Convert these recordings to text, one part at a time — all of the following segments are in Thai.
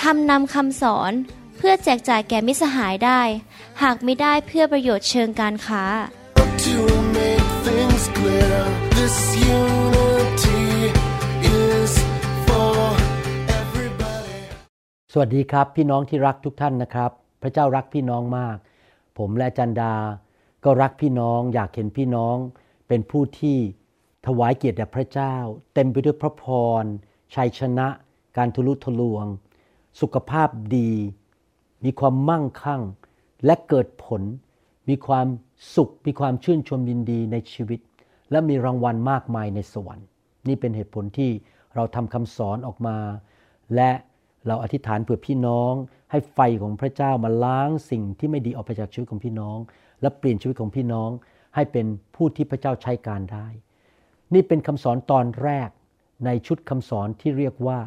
ทำนำคำสอนเพื่อแจกจ่ายแก่มิสหายได้ หากไม่ได้เพื่อประโยชน์เชิงการค้า To make things clear, this unity is for everybody. สวัสดีครับ พี่น้องที่รักทุกท่านนะครับ พระเจ้ารักพี่น้องมาก ผมและจันดา ก็รักพี่น้องอยากเห็นพี่น้องเป็นผู้ที่ถวายเกียรติแด่พระเจ้า เต็มไปด้วยพระพรชัยชนะ การทะลุทะลวง สุขภาพดี มีความมั่งคั่ง และเกิดผล มีความสุข มีความชื่นชมยินดีในชีวิต และมีรางวัลมากมายในสวรรค์ นี่เป็นเหตุผลที่เราทำคำสอนออกมา และเราอธิษฐานเพื่อพี่น้อง ให้ไฟของพระเจ้ามาล้างสิ่งที่ไม่ดีออกไปจากชีวิตของพี่น้อง และเปลี่ยนชีวิตของพี่น้อง ให้เป็นผู้ที่พระเจ้าใช้การได้ นี่เป็นคำสอนตอนแรกในชุดคำสอนที่เรียกว่า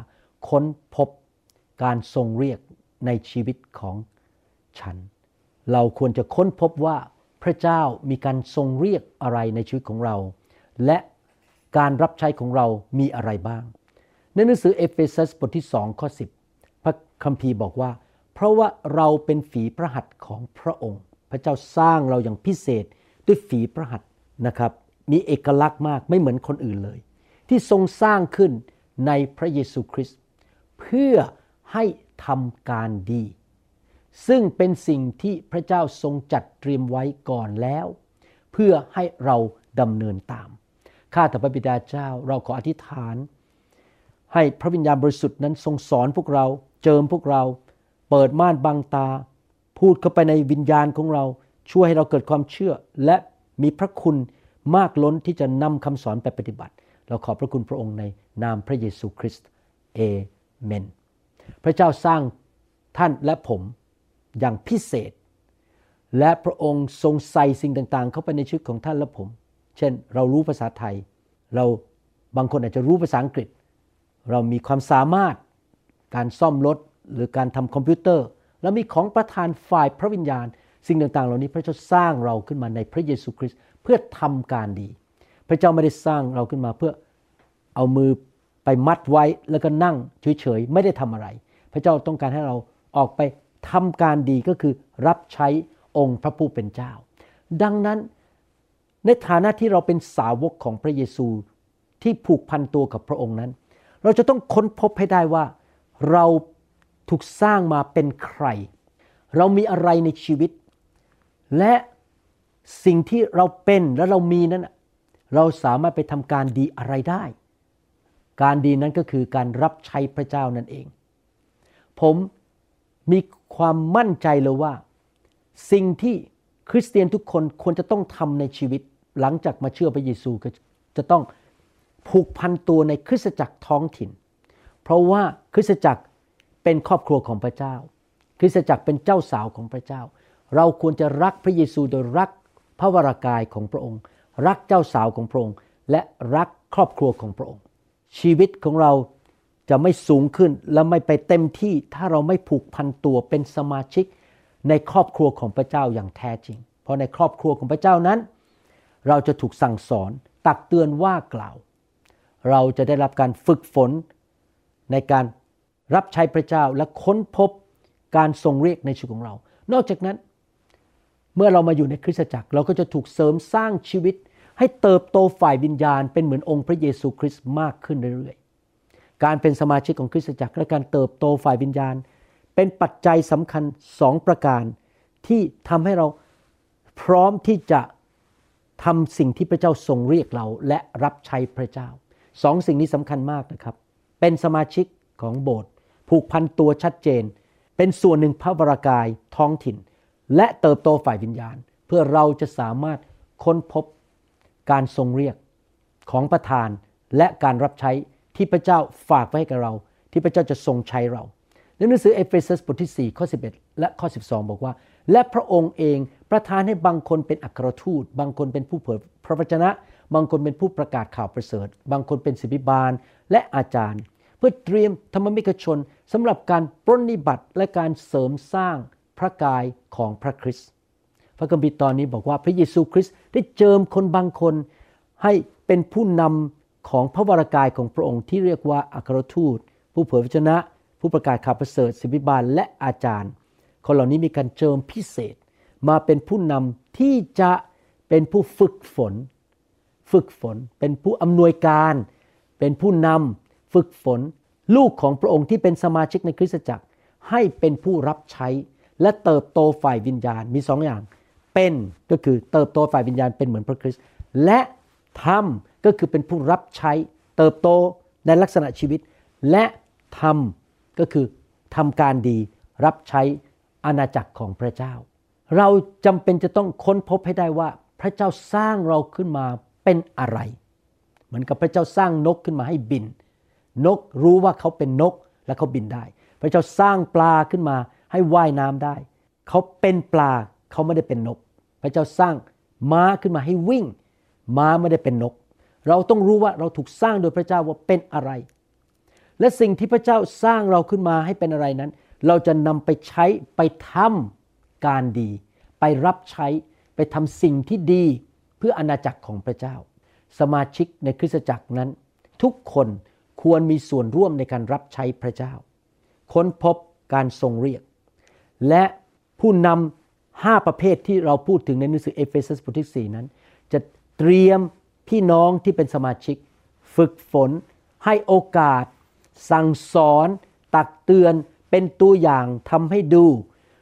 ค้นพบ การทรงเรียกในชีวิตของฉัน เราควรจะค้นพบว่าพระเจ้ามีการทรงเรียกอะไรในชีวิตของเรา และการรับใช้ของเรามีอะไรบ้าง ในหนังสือเอเฟซัสบทที่2ข้อ10 พระคัมภีร์บอกว่า เพราะว่าเราเป็นฝีพระหัตถ์ของพระองค์ พระเจ้าสร้างเราอย่างพิเศษด้วยฝีพระหัตถ์นะครับ มีเอกลักษณ์มากไม่เหมือนคนอื่นเลย ที่ทรงสร้างขึ้นในพระเยซูคริสต์เพื่อ ให้ทำการดี ซึ่งเป็นสิ่งที่พระเจ้าทรงจัดเตรียมไว้ก่อนแล้ว เพื่อให้เราดำเนินตาม ข้าแต่พระบิดาเจ้าเราขออธิษฐาน ให้พระวิญญาณบริสุทธิ์นั้นทรงสอนพวกเราเจิมพวกเรา เปิดม่านบังตา พูดเข้าไปในวิญญาณของเรา ช่วยให้เราเกิดความเชื่อ และมีพระคุณมากล้นที่จะนำคำสอนไปปฏิบัติ เราขอบพระคุณพระองค์ในนามพระเยซูคริสต์เอเมน พระเจ้าสร้างท่านและผมอย่างพิเศษ และพระองค์ทรงใส่สิ่งต่างๆ เข้าไปในชีวิตของท่านและผม เช่น เรารู้ภาษาไทย เราบางคนอาจจะรู้ภาษาอังกฤษ เรามีความสามารถการซ่อมรถหรือการทำคอมพิวเตอร์ แล้วมีของประทานฝ่ายพระวิญญาณ สิ่งต่างๆ เหล่านี้พระเจ้าสร้างเราขึ้นมาในพระเยซูคริสต์เพื่อทำการดี พระเจ้าไม่ได้สร้างเราขึ้นมาเพื่อเอามือ ไปมัดไว้แล้วก็นั่งเฉยๆไม่ได้ทำอะไร พระเจ้าต้องการให้เราออกไปทำการดีก็คือรับใช้องค์พระผู้เป็นเจ้า ดังนั้นในฐานะที่เราเป็นสาวกของพระเยซูที่ผูกพันตัวกับพระองค์นั้น เราจะต้องค้นพบให้ได้ว่า เราถูกสร้างมาเป็นใคร เรามีอะไรในชีวิต และสิ่งที่เราเป็นและเรามีนั้นเราสามารถไปทำการดีอะไรได้ การดีนั้นก็คือการรับใช้พระเจ้านั่นเอง ผมมีความมั่นใจเลยว่า สิ่งที่คริสเตียนทุกคนควรจะต้องทำในชีวิต หลังจากมาเชื่อพระเยซูก็จะต้องผูกพันตัวในคริสตจักรท้องถิ่น เพราะว่าคริสตจักรเป็นครอบครัวของพระเจ้า คริสตจักรเป็นเจ้าสาวของพระเจ้า เราควรจะรักพระเยซูโดยรักพระวรากายของพระองค์ รักเจ้าสาวของพระองค์ และรักครอบครัวของพระองค์ ชีวิตของเราจะไม่สูงขึ้นและไม่ไปเต็มที่ถ้าเราไม่ผูกพันตัวเป็นสมาชิกในครอบครัวของพระเจ้าอย่างแท้จริง เพราะในครอบครัวของพระเจ้านั้น เราจะถูกสั่งสอนตักเตือนว่ากล่าว เราจะได้รับการฝึกฝน ในการรับใช้พระเจ้าและค้นพบการทรงเรียกในชีวิตของเรา นอกจากนั้น เมื่อเรามาอยู่ในคริสตจักรเราก็จะถูกเสริมสร้างชีวิต ให้เติบโตฝ่ายวิญญาณ เป็นเหมือนองค์พระเยซูคริสต์มากขึ้นเรื่อยๆ การเป็นสมาชิกของคริสตจักรและการเติบโตฝ่ายวิญญาณ เป็นปัจจัยสำคัญสองประการที่ทำให้เราพร้อมที่จะทำสิ่งที่พระเจ้าทรงเรียกเราและรับใช้พระเจ้าสองสิ่งนี้สำคัญมากนะครับ เป็นสมาชิกของโบสถ์ผูกพันตัวชัดเจน เป็นส่วนหนึ่งพระวรากายท้องถิ่น และเติบโตฝ่ายวิญญาณ เพื่อเราจะสามารถค้นพบ การทรงเรียกของประทานและการรับใช้ที่พระเจ้าฝากไว้ให้กับเรา ที่พระเจ้าจะทรงใช้เราในหนังสือเอเฟซัสบทที่4ข้อ11 และข้อ 12 บอกว่า และพระองค์เองประทานให้บางคนเป็นอัครทูต บางคนเป็นผู้เผยพระวจนะ บางคนเป็นผู้ประกาศข่าวประเสริฐ บางคนเป็นศิษยาภิบาลและอาจารย์ เพื่อเตรียมธรรมิกชนสำหรับการปรนนิบัติและการเสริมสร้างพระกายของพระคริสต์ พระคัมภีร์ตอนนี้บอกว่าพระเยซูคริสต์ได้เจิมคนบางคนให้เป็นผู้นำของพระวรากายของพระองค์ที่เรียกว่าอัครทูต ผู้เผยพระชนะ ผู้ประกาศข่าวประเสริฐศิบิบาลและอาจารย์ คนเหล่านี้มีการเจิมพิเศษมาเป็นผู้นำที่จะเป็นผู้ฝึกฝน ฝึกฝนเป็นผู้อำนวยการ เป็นผู้นำฝึกฝน ลูกของพระองค์ที่เป็นสมาชิกในคริสตจักร ให้เป็นผู้รับใช้และเติบโตฝ่ายวิญญาณมีสองอย่าง เป็นก็คือเติบโตฝ่ายวิญญาณเป็นเหมือนพระคริสต์และทำก็คือเป็นผู้รับใช้เติบโตในลักษณะชีวิต และทำก็คือทำการดีรับใช้อาณาจักรของพระเจ้า เราจำเป็นจะต้องค้นพบให้ได้ว่าพระเจ้าสร้างเราขึ้นมาเป็นอะไร เหมือนกับพระเจ้าสร้างนกขึ้นมาให้บิน นกรู้ว่าเขาเป็นนกและเขาบินได้ พระเจ้าสร้างปลาขึ้นมาให้ว่ายน้ำได้ เขาเป็นปลา เขาไม่ได้เป็นนก พระเจ้าสร้างม้าขึ้นมาให้วิ่ง ม้าไม่ได้เป็นนก เราต้องรู้ว่าเราถูกสร้างโดยพระเจ้าว่าเป็นอะไร และสิ่งที่พระเจ้าสร้างเราขึ้นมาให้เป็นอะไรนั้น เราจะนำไปใช้ไปทำการดี ไปรับใช้ไปทำสิ่งที่ดีเพื่ออาณาจักรของพระเจ้า สมาชิกในคริสตจักรนั้น ทุกคนควรมีส่วนร่วมในการรับใช้พระเจ้า ค้นพบการทรงเรียก และผู้นำ ห้าประเภทที่เราพูดถึงในหนังสือเอเฟซัสบทที่4นั้น จะเตรียมพี่น้องที่เป็นสมาชิก ฝึกฝน ให้โอกาส สั่งสอน ตักเตือนเป็นตัวอย่างทำให้ดู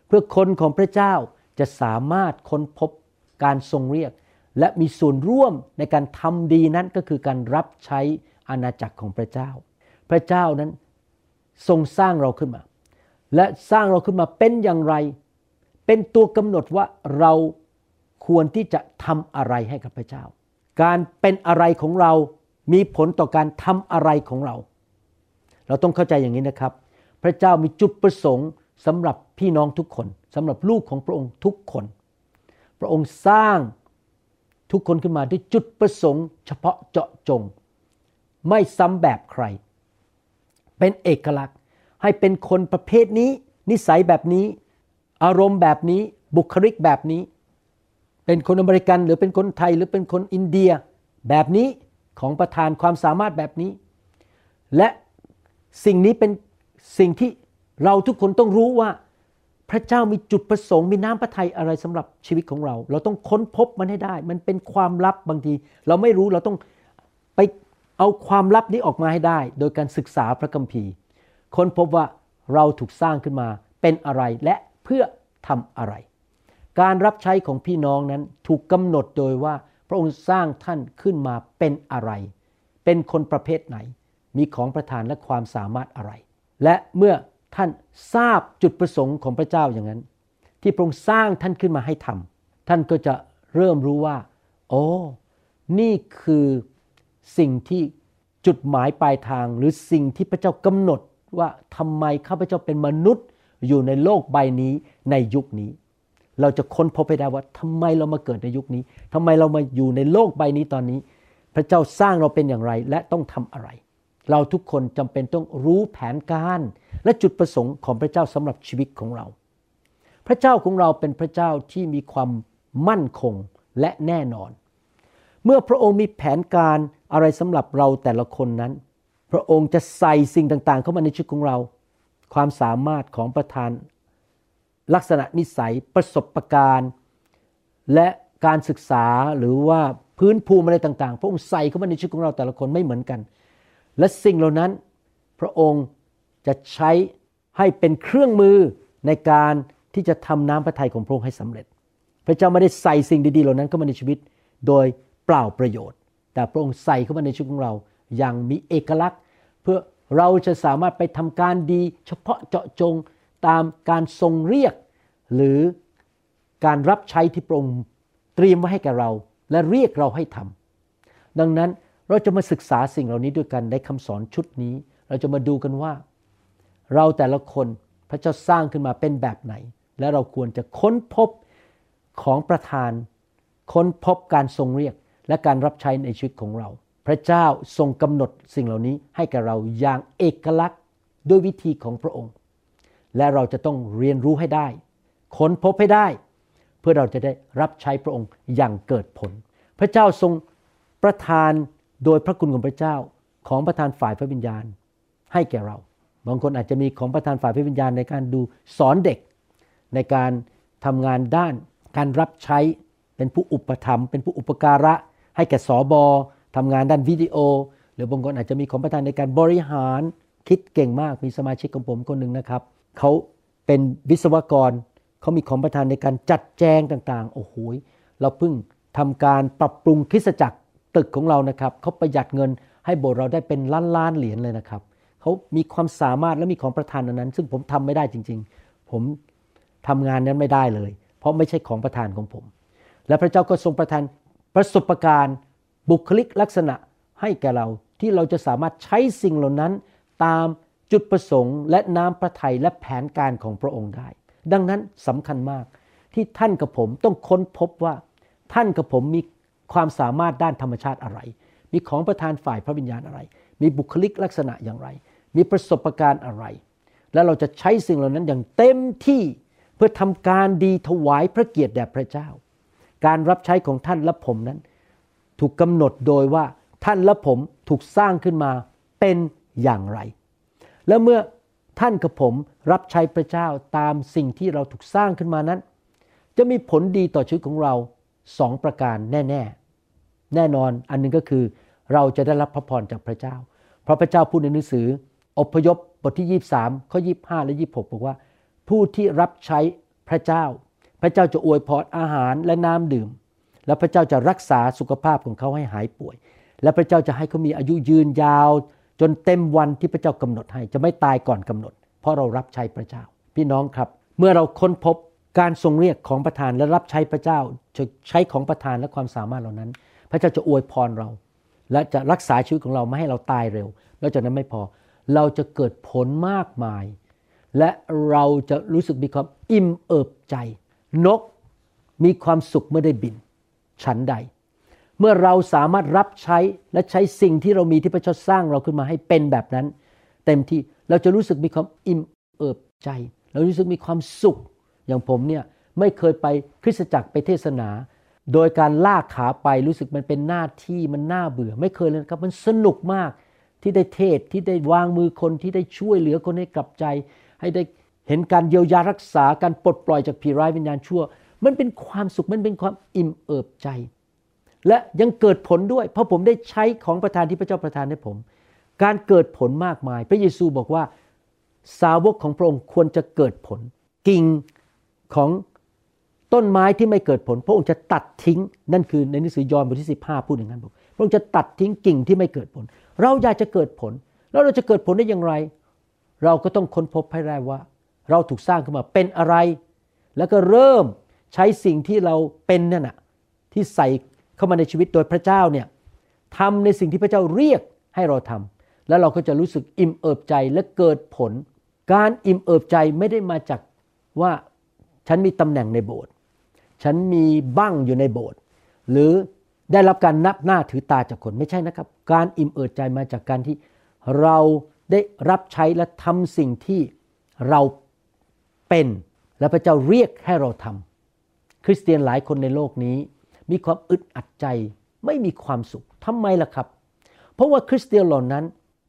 เพื่อคนของพระเจ้าจะสามารถค้นพบการทรงเรียก และมีส่วนร่วมในการทำดีนั้นก็คือการรับใช้อาณาจักรของพระเจ้า พระเจ้านั้นทรงสร้างเราขึ้นมา และสร้างเราขึ้นมาเป็นอย่างไร เป็นตัวกำหนดว่าเราควรที่จะทำอะไรให้กับพระเจ้า การเป็นอะไรของเรามีผลต่อการทำอะไรของเรา เราต้องเข้าใจอย่างนี้นะครับ พระเจ้ามีจุดประสงค์สำหรับพี่น้องทุกคนสำหรับลูกของพระองค์ทุกคน พระองค์สร้างทุกคนขึ้นมาด้วยจุดประสงค์ เฉพาะเจาะจง ไม่ซ้ำแบบใคร เป็นเอกลักษณ์ ให้เป็นคนประเภทนี้ นิสัยแบบนี้ อารมณ์แบบนี้บุคลิกแบบนี้ เป็นคนอเมริกันหรือเป็นคนไทยหรือเป็นคนอินเดีย แบบนี้ของประธานความสามารถแบบนี้ และสิ่งนี้เป็นสิ่งที่เราทุกคนต้องรู้ว่า พระเจ้ามีจุดประสงค์มีน้ำพระทัยอะไรสำหรับชีวิตของเรา เราต้องค้นพบมันให้ได้ มันเป็นความลับบางที เราไม่รู้เราต้องไปเอาความลับนี้ออกมาให้ได้ โดยการศึกษาพระคัมภีร์ ค้นพบว่าเราถูกสร้างขึ้นมาเป็นอะไรและ เพื่อทำอะไร การรับใช้ของพี่น้องนั้นถูกกำหนดโดยว่าพระองค์สร้างท่านขึ้นมาเป็นอะไร เป็นคนประเภทไหน มีของประทานและความสามารถอะไร และเมื่อท่านทราบจุดประสงค์ของพระเจ้าอย่างนั้น ที่พระองค์สร้างท่านขึ้นมาให้ทำท่านก็จะเริ่มรู้ว่า โอ้นี่คือสิ่งที่จุดหมายปลายทางหรือสิ่งที่พระเจ้ากำหนดว่าทำไมข้าพเจ้าเป็นมนุษย์ อยู่ในโลกใบนี้ในยุคนี้ เราจะค้นพบไปได้ว่าทำไมเรามาเกิดในยุคนี้ทำไมเรามาอยู่ในโลกใบนี้ตอนนี้ พระเจ้าสร้างเราเป็นอย่างไรและต้องทำอะไร เราทุกคนจำเป็นต้องรู้แผนการ และจุดประสงค์ของพระเจ้าสำหรับชีวิตของเรา พระเจ้าของเราเป็นพระเจ้าที่มีความมั่นคงและแน่นอน เมื่อพระองค์มีแผนการอะไรสำหรับเราแต่ละคนนั้น พระองค์จะใส่สิ่งต่างๆ เข้ามาในชีวิตของเรา ความสามารถของประธาน ลักษณะนิสัยประสบะการณ์ และการศึกษาหรือว่าพื้นภูมิอะไรต่างๆ พระองค์ใส่เข้ามาในชีวิตของเราแต่ละคนไม่เหมือนกัน และสิ่งเหล่านั้นพระองค์จะใช้ให้เป็นเครื่องมือในการที่จะทำน้ำพระทัยของพระองค์ให้สำเร็จ พระเจ้าไม่ได้ใส่สิ่งดีๆเหล่านั้นเข้ามาในชีวิตโดยเปล่าประโยชน์ แต่พระองค์ใส่เข้ามาในชีวิตของเรา อย่างมีเอกลักษณ์ เพื่อ เราจะสามารถไปทำการดีเฉพาะเจาะจงตามการทรงเรียก หรือการรับใช้ที่พระองค์เตรียมไว้ให้แก่เรา และเรียกเราให้ทำดังนั้นเราจะมาศึกษาสิ่งเหล่านี้ด้วยกันในคำสอนชุดนี้ เราจะมาดูกันว่า เราแต่ละคนพระเจ้าสร้างขึ้นมาเป็นแบบไหน และเราควรจะค้นพบของประธาน ค้นพบการทรงเรียกและการรับใช้ในชีวิตของเรา พระเจ้าทรงกำหนดสิ่งเหล่านี้ให้กับเราอย่างเอกลักษณ์ด้วยวิธีของพระองค์ และเราจะต้องเรียนรู้ให้ได้ ค้นพบให้ได้ เพื่อเราจะได้รับใช้พระองค์อย่างเกิดผล พระเจ้าทรงประทานโดยพระคุณของพระเจ้าของประทานฝ่ายพระวิญญาณ ให้แก่เรา บางคนอาจจะมีของประทานฝ่ายพระวิญญาณในการดูสอนเด็ก ในการทำงานด้าน การรับใช้เป็นผู้อุปถัมภ์เป็นผู้อุปการะ ให้แก่สอบอ ทำงานด้านวิดีโอ หรือบางคนอาจจะมีของประทานในการบริหารคิดเก่งมากมีสมาชิกของผมคนหนึ่งนะครับเขาเป็นวิศวกรเขามีของประทานในการจัดแจงต่างๆโอ้โหเราเพิ่งทำการปรับปรุงคริสจักรตึกของเรานะครับเขาประหยัดเงินให้โบสถ์เราได้เป็นล้านล้านเหรียญเลยนะครับเขามีความสามารถและมีของประทานอันนั้น ซึ่งผมทำไม่ได้จริง ๆ ผมทำงานนั้นไม่ได้เลย เพราะไม่ใช่ของประทานของผม และพระเจ้าก็ทรงประทานประสบการณ์ บุคลิกลักษณะให้แก่เราที่เราจะสามารถใช้สิ่งเหล่านั้น ตามจุดประสงค์ และน้ำพระทัยและแผนการของพระองค์ได้ ดังนั้นสำคัญมากที่ท่านกับผมต้องค้นพบว่า ท่านกับผมมีความสามารถด้านธรรมชาติอะไร มีของประทานฝ่ายพระวิญญาณอะไร มีบุคลิกลักษณะอย่างไร มีประสบการณ์อะไร และเราจะใช้สิ่งเหล่านั้นอย่างเต็มที่เพื่อทำการดีถวายพระเกียรติแด่พระเจ้า การรับใช้ของท่านและผมนั้น ถูกกำหนดโดยว่าท่านและผมถูกสร้างขึ้นมาเป็นอย่างไร และเมื่อท่านกับผมรับใช้พระเจ้าตามสิ่งที่เราถูกสร้างขึ้นมานั้น จะมีผลดีต่อชีวิตของเราสองประการแน่ ๆ แน่นอนอันหนึงก็คือเราจะได้รับพระพรจากพระเจ้า เพราะพระเจ้าพูดในหนังสือ อพยพบทที่ 23ข้อ25 และ 26 บอกว่า ผู้ที่รับใช้พระเจ้า พระเจ้าจะอวยพรอาหารและน้ำดื่ม และพระเจ้าจะรักษาสุขภาพของเขาให้หายป่วย และพระเจ้าจะให้เขามีอายุยืนยาว จนเต็มวันที่พระเจ้ากำหนดให้จะไม่ตายก่อนกำหนด เพราะเรารับใช้พระเจ้า พี่น้องครับ เมื่อเราค้นพบการทรงเรียกของประธานและรับใช้พระเจ้าจะใช้ของประธานและความสามารถเหล่านั้น พระเจ้าจะอวยพรเรา และจะรักษาชีวิตของเราไม่ให้เราตายเร็วแล้วจากนั้นไม่พอเราจะเกิดผลมากมาย และเราจะรู้สึกมีความอิ่มเอิบใจ นกมีความสุขเมื่อได้บิน ฉันใด เมื่อเราสามารถรับใช้และใช้สิ่งที่เรามีที่พระเจ้าสร้างเราขึ้นมาให้เป็นแบบนั้น เต็มที่เราจะรู้สึกมีความอิ่มเอิบใจ เรารู้สึกมีความสุข อย่างผมเนี่ยไม่เคยไปคริสตจักรไปเทศนา โดยการลากขาไปรู้สึกมันเป็นหน้าที่มันน่าเบื่อ ไม่เคยเลยครับมันสนุกมากที่ได้เทศที่ได้วางมือคนที่ได้ช่วยเหลือคนให้กลับใจ ให้ได้เห็นการเยียวยารักษาการปลดปล่อยจากผีร้ายวิญญาณชั่ว มันเป็นความสุขมันเป็นความอิ่มเอิบใจ และยังเกิดผลด้วย เพราะผมได้ใช้ของประทานที่พระเจ้าประทานให้ผม การเกิดผลมากมาย พระเยซูบอกว่าสาวกของพระองค์ควรจะเกิดผล กิ่งของต้นไม้ที่ไม่เกิดผล พระองค์จะตัดทิ้งนั่นคือในหนังสือยอห์นบทที่ 15 พูดอย่างนั้นบอกพระองค์จะตัดทิ้งกิ่งที่ไม่เกิดผล เราอยากจะเกิดผล แล้วเราจะเกิดผลได้อย่างไร เราก็ต้องค้นพบให้ได้ว่า เราถูกสร้างขึ้นมาเป็นอะไร แล้วก็เริ่ม ใช้สิ่งที่เราเป็นนั่นนะที่ใส่เข้ามาในชีวิตโดยพระเจ้าเนี่ยทำในสิ่งที่พระเจ้าเรียกให้เราทำแล้วเราก็จะรู้สึกอิ่มเอิบใจและเกิดผล การอิ่มเอิบใจไม่ได้มาจากว่าฉันมีตำแหน่งในโบสถ์ฉันมีบั้งอยู่ในโบสถ์หรือได้รับการนับหน้าถือตาจากคนไม่ใช่นะครับ การอิ่มเอิบใจมาจากการที่เราได้รับใช้และทำสิ่งที่เราเป็นและพระเจ้าเรียกให้เราทำ ริสเตียนหลายคนในโลกนี้ มีความอึดอัดใจ ไม่มีความสุขทำไมล่ะครับ เพราะว่าคริสเตียนเหล่านั้น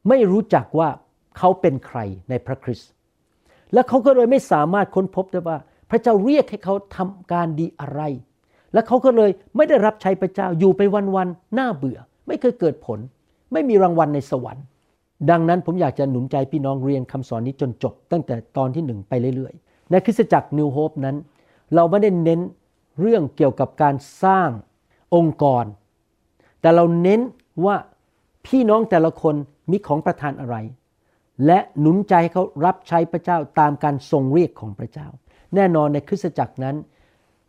ไม่รู้จักว่าเขาเป็นใครในพระคริสต์และเขาก็เลยไม่สามารถค้นพบได้ว่า พระเจ้าเรียกให้เขาทำการดีอะไร และเขาก็เลยไม่ได้รับใช้พระเจ้าอยู่ไปวันๆน่าเบื่อ ไม่เคยเกิดผล ไม่มีรางวัลในสวรรค์ดังนั้นผมอยากจะหนุนใจพี่น้องเรียนคำสอนนี้จนจบ ตั้งแต่ตอนที่หนึ่งไปเรื่อยๆ ในคริสตจักรนิวโฮปนั้น เราไม่ได้เน้น เรื่องเกี่ยวกับการสร้างองค์กร แต่เราเน้นว่าพี่น้องแต่ละคนมีของประทานอะไร และหนุนใจให้เขารับใช้พระเจ้าตามการทรงเรียกของพระเจ้า แน่นอนในคริสตจักรนั้น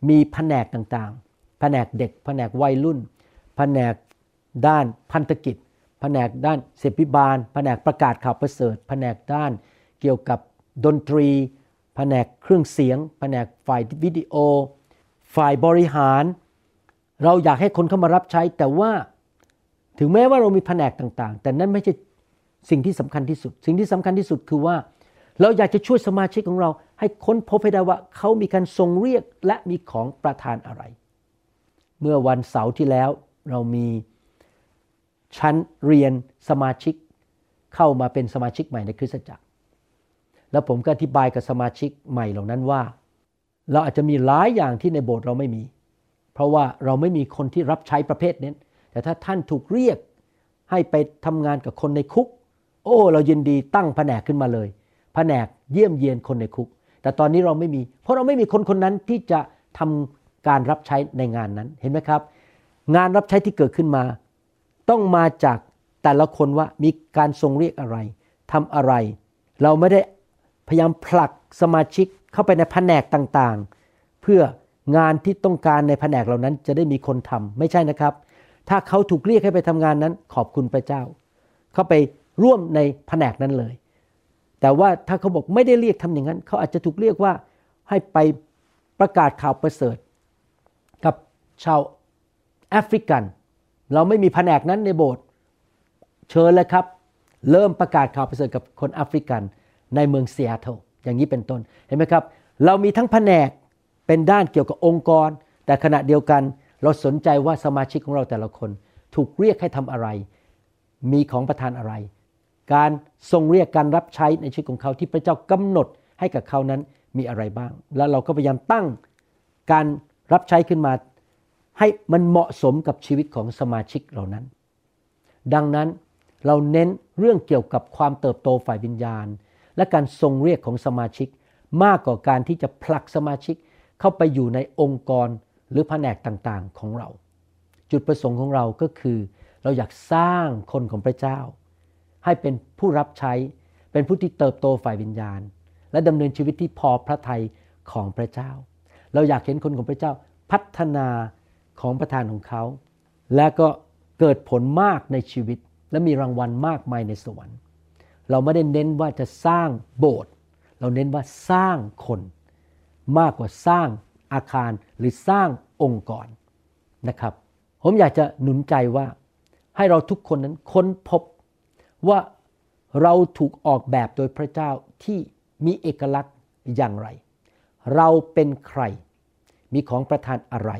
มีแผนกต่างๆ แผนกเด็ก แผนกวัยรุ่น แผนกด้านพันธกิจ แผนกด้านเสพิบาล แผนกประกาศข่าวประเสริฐ แผนกด้านเกี่ยวกับดนตรี แผนกเครื่องเสียง แผนกฝ่ายวิดีโอ ฝ่ายบริหาร เราอยากให้คนเข้ามารับใช้ แต่ว่าถึงแม้ว่าเรามีแผนกต่างๆ แต่นั่นไม่ใช่สิ่งที่สำคัญที่สุด สิ่งที่สำคัญที่สุดคือว่า เราอยากจะช่วยสมาชิกของเรา ให้ค้นพบให้ได้ว่าเขามีการทรงเรียกและมีของประทานอะไร เมื่อวันเสาร์ที่แล้วเรามีชั้นเรียนสมาชิกเข้ามาเป็นสมาชิกใหม่ในคริสตจักร แล้วผมก็อธิบายกับสมาชิกใหม่เหล่านั้นว่า เราอาจจะมีหลายอย่างที่ในโบสถ์เราไม่มี เพราะว่าเราไม่มีคนที่รับใช้ประเภทนี้แต่ถ้าท่านถูกเรียกให้ไปทำงานกับคนในคุก โอ้ เรายินดีตั้งแผนกขึ้นมาเลย แผนกเยี่ยมเยียนคนในคุก แต่ตอนนี้เราไม่มี เพราะเราไม่มีคนคนนั้นที่จะทำการรับใช้ในงานนั้นเห็นไหมครับ งานรับใช้ที่เกิดขึ้นมา ต้องมาจากแต่ละคนว่ามีการทรงเรียกอะไรทำอะไร เราไม่ได้พยายามผลัก สมาชิกเข้าไปในแผนกต่างๆ เพื่องานที่ต้องการในแผนกเหล่านั้นจะได้มีคนทำไม่ใช่นะครับ ถ้าเขาถูกเรียกให้ไปทำงานนั้น ขอบคุณพระเจ้า เข้าไปร่วมในแผนกนั้นเลย แต่ว่าถ้าเขาบอกไม่ได้เรียกทำอย่างนั้น เขาอาจจะถูกเรียกว่าให้ไปประกาศข่าวประเสริฐ กับชาวแอฟริกัน เราไม่มีแผนกนั้นในโบสถ์เชิญเลยครับ เริ่มประกาศข่าวประเสริฐกับคนแอฟริกันในเมืองเซียโตร อย่างนี้เป็นต้นเห็นไหมครับ เรามีทั้งแผนกเป็นด้านเกี่ยวกับองค์กร แต่ขณะเดียวกันเราสนใจว่าสมาชิกของเราแต่ละคน ถูกเรียกให้ทำอะไร มีของประทานอะไร การทรงเรียกการรับใช้ในชีวิตของเขาที่พระเจ้ากำหนดให้กับเขานั้นมีอะไรบ้าง แล้วเราก็พยายามตั้งการรับใช้ขึ้นมา ให้มันเหมาะสมกับชีวิตของสมาชิกเหล่านั้น ดังนั้นเราเน้นเรื่องเกี่ยวกับความเติบโตฝ่ายวิญญาณ และการทรงเรียกของสมาชิก มากกว่าการที่จะผลักสมาชิกเข้าไปอยู่ในองค์กรหรือแผนกต่างๆของเรา จุดประสงค์ของเราก็คือ เราอยากสร้างคนของพระเจ้า ให้เป็นผู้รับใช้ เป็นผู้ที่เติบโตฝ่ายวิญญาณ และดำเนินชีวิตที่พอพระทัยของพระเจ้า เราอยากเห็นคนของพระเจ้าพัฒนาของประทานของเขา และก็เกิดผลมากในชีวิต และมีรางวัลมากมายในสวรรค์ เราไม่ได้เน้นว่าจะสร้างโบสถ์เราเน้นว่าสร้างคน มากกว่าสร้างอาคารหรือสร้างองค์กรนะครับ ผมอยากจะหนุนใจว่าให้เราทุกคนนั้นค้นพบว่าเราถูกออกแบบโดยพระเจ้าที่มีเอกลักษณ์อย่างไร เราเป็นใคร มีของประทานอะไร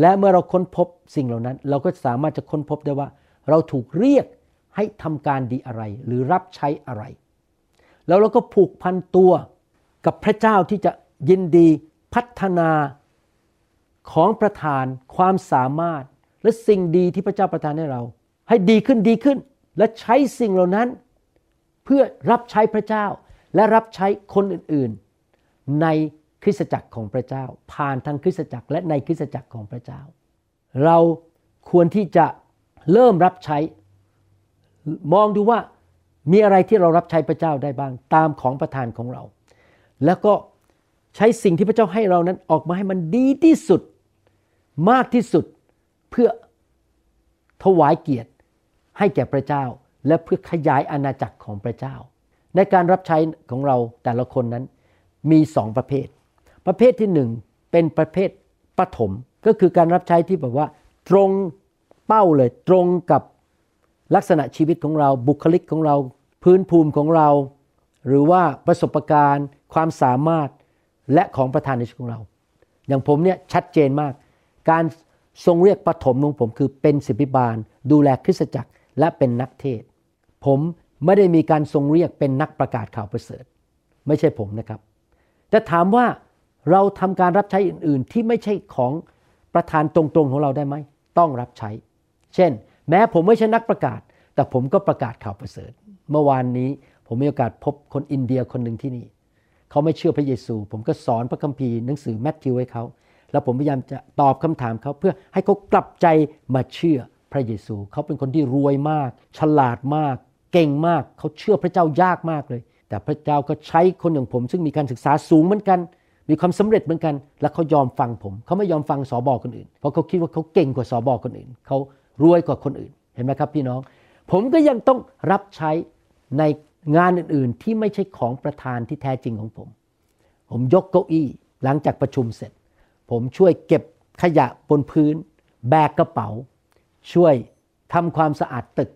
และเมื่อเราค้นพบสิ่งเหล่านั้น เราก็สามารถจะค้นพบได้ว่า เราถูกเรียก ให้ทำการดีอะไรหรือรับใช้อะไร แล้วเราก็ผูกพันตัวกับพระเจ้าที่จะยินดีพัฒนาของประทานความสามารถและสิ่งดีที่พระเจ้าประทานให้เรา ให้ดีขึ้นดีขึ้น และใช้สิ่งเหล่านั้น เพื่อรับใช้พระเจ้าและรับใช้คนอื่นๆ ในคริสตจักรของพระเจ้า ผ่านทางคริสตจักรและในคริสตจักรของพระเจ้า เราควรที่จะเริ่มรับใช้ มองดูว่ามีอะไรที่เรารับใช้พระเจ้าได้บ้างตามของประทานของเรา แล้วก็ใช้สิ่งที่พระเจ้าให้เรานั้นออกมาให้มันดีที่สุดมากที่สุดเพื่อถวายเกียรติให้แก่พระเจ้า และเพื่อขยายอาณาจักรของพระเจ้า ในการรับใช้ของเราแต่ละคนนั้นมีสองประเภท ประเภทที่หนึ่งเป็นประเภทปฐมก็คือการรับใช้ที่แบบว่า ตรงเป้าเลยตรงกับ ลักษณะชีวิตของเราบุคลิกของเรา พื้นภูมิของเรา หรือว่าประสบการณ์ ความสามารถและของประทานในชีวิตของเรา อย่างผมเนี่ยชัดเจนมาก การทรงเรียกปฐมของผมคือเป็นศิบิบาล ดูแลคริสตจักรและเป็นนักเทศ ผมไม่ได้มีการทรงเรียกเป็นนักประกาศข่าวประเสริฐ ไม่ใช่ผมนะครับ แต่ถามว่าเราทำการรับใช้อื่น ๆ ที่ไม่ใช่ของประธานตรงๆของเราได้ไหม ต้องรับใช้ เช่น แม้ผมไม่ใช่นักประกาศ แต่ผมก็ประกาศข่าวประเสริฐ เมื่อวานนี้ผมมีโอกาสพบคนอินเดียคนหนึ่งที่นี่ เขาไม่เชื่อพระเยซู ผมก็สอนพระคัมภีร์หนังสือแมทธิวให้เขา แล้วผมพยายามจะตอบคำถามเขาเพื่อให้เขากลับใจมาเชื่อพระเยซู เขาเป็นคนที่รวยมาก ฉลาดมาก เก่งมาก เขาเชื่อพระเจ้ายากมากเลย แต่พระเจ้าก็ใช้คนอย่างผม ซึ่งมีการศึกษาสูงเหมือนกัน มีความสำเร็จเหมือนกัน แล้วเขายอมฟังผม เขาไม่ยอมฟังสอบอคนอื่น เพราะเขาคิดว่าเขาเก่งกว่าสอบอคนอื่น เขา รวยกว่าคนอื่น เห็นไหมครับพี่น้อง ผมก็ยังต้องรับใช้ในงานอื่นๆ ที่ไม่ใช่ของประธานที่แท้จริงของผม ผมยกเก้าอี้หลังจากประชุมเสร็จ ผมช่วยเก็บขยะบนพื้น แบกกระเป๋า ช่วยทำความสะอาดตึก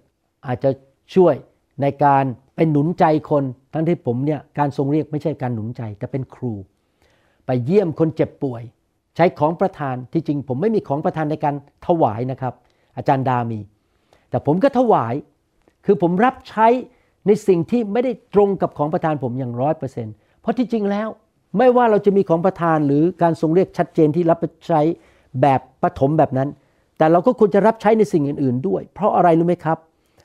อาจจะช่วยในการเป็นหนุนใจคน ทั้งที่ผมเนี่ยการทรงเรียกไม่ใช่การหนุนใจ แต่เป็นครู ไปเยี่ยมคนเจ็บป่วย ใช้ของประทานที่จริงผมไม่มีของประทานในการถวายนะครับ อาจารย์ดามี แต่ผมก็ถวายคือผมรับใช้ในสิ่งที่ไม่ได้ตรงกับของประทานผมอย่างร้อยเปอร์เซ็นต์เพราะที่จริงแล้วไม่ว่าเราจะมีของประทานหรือการทรงเรียกชัดเจนที่รับใช้แบบปฐมแบบนั้น แต่เราก็ควรจะรับใช้ในสิ่งอื่น ๆ ด้วย เพราะอะไรรู้ไหมครับ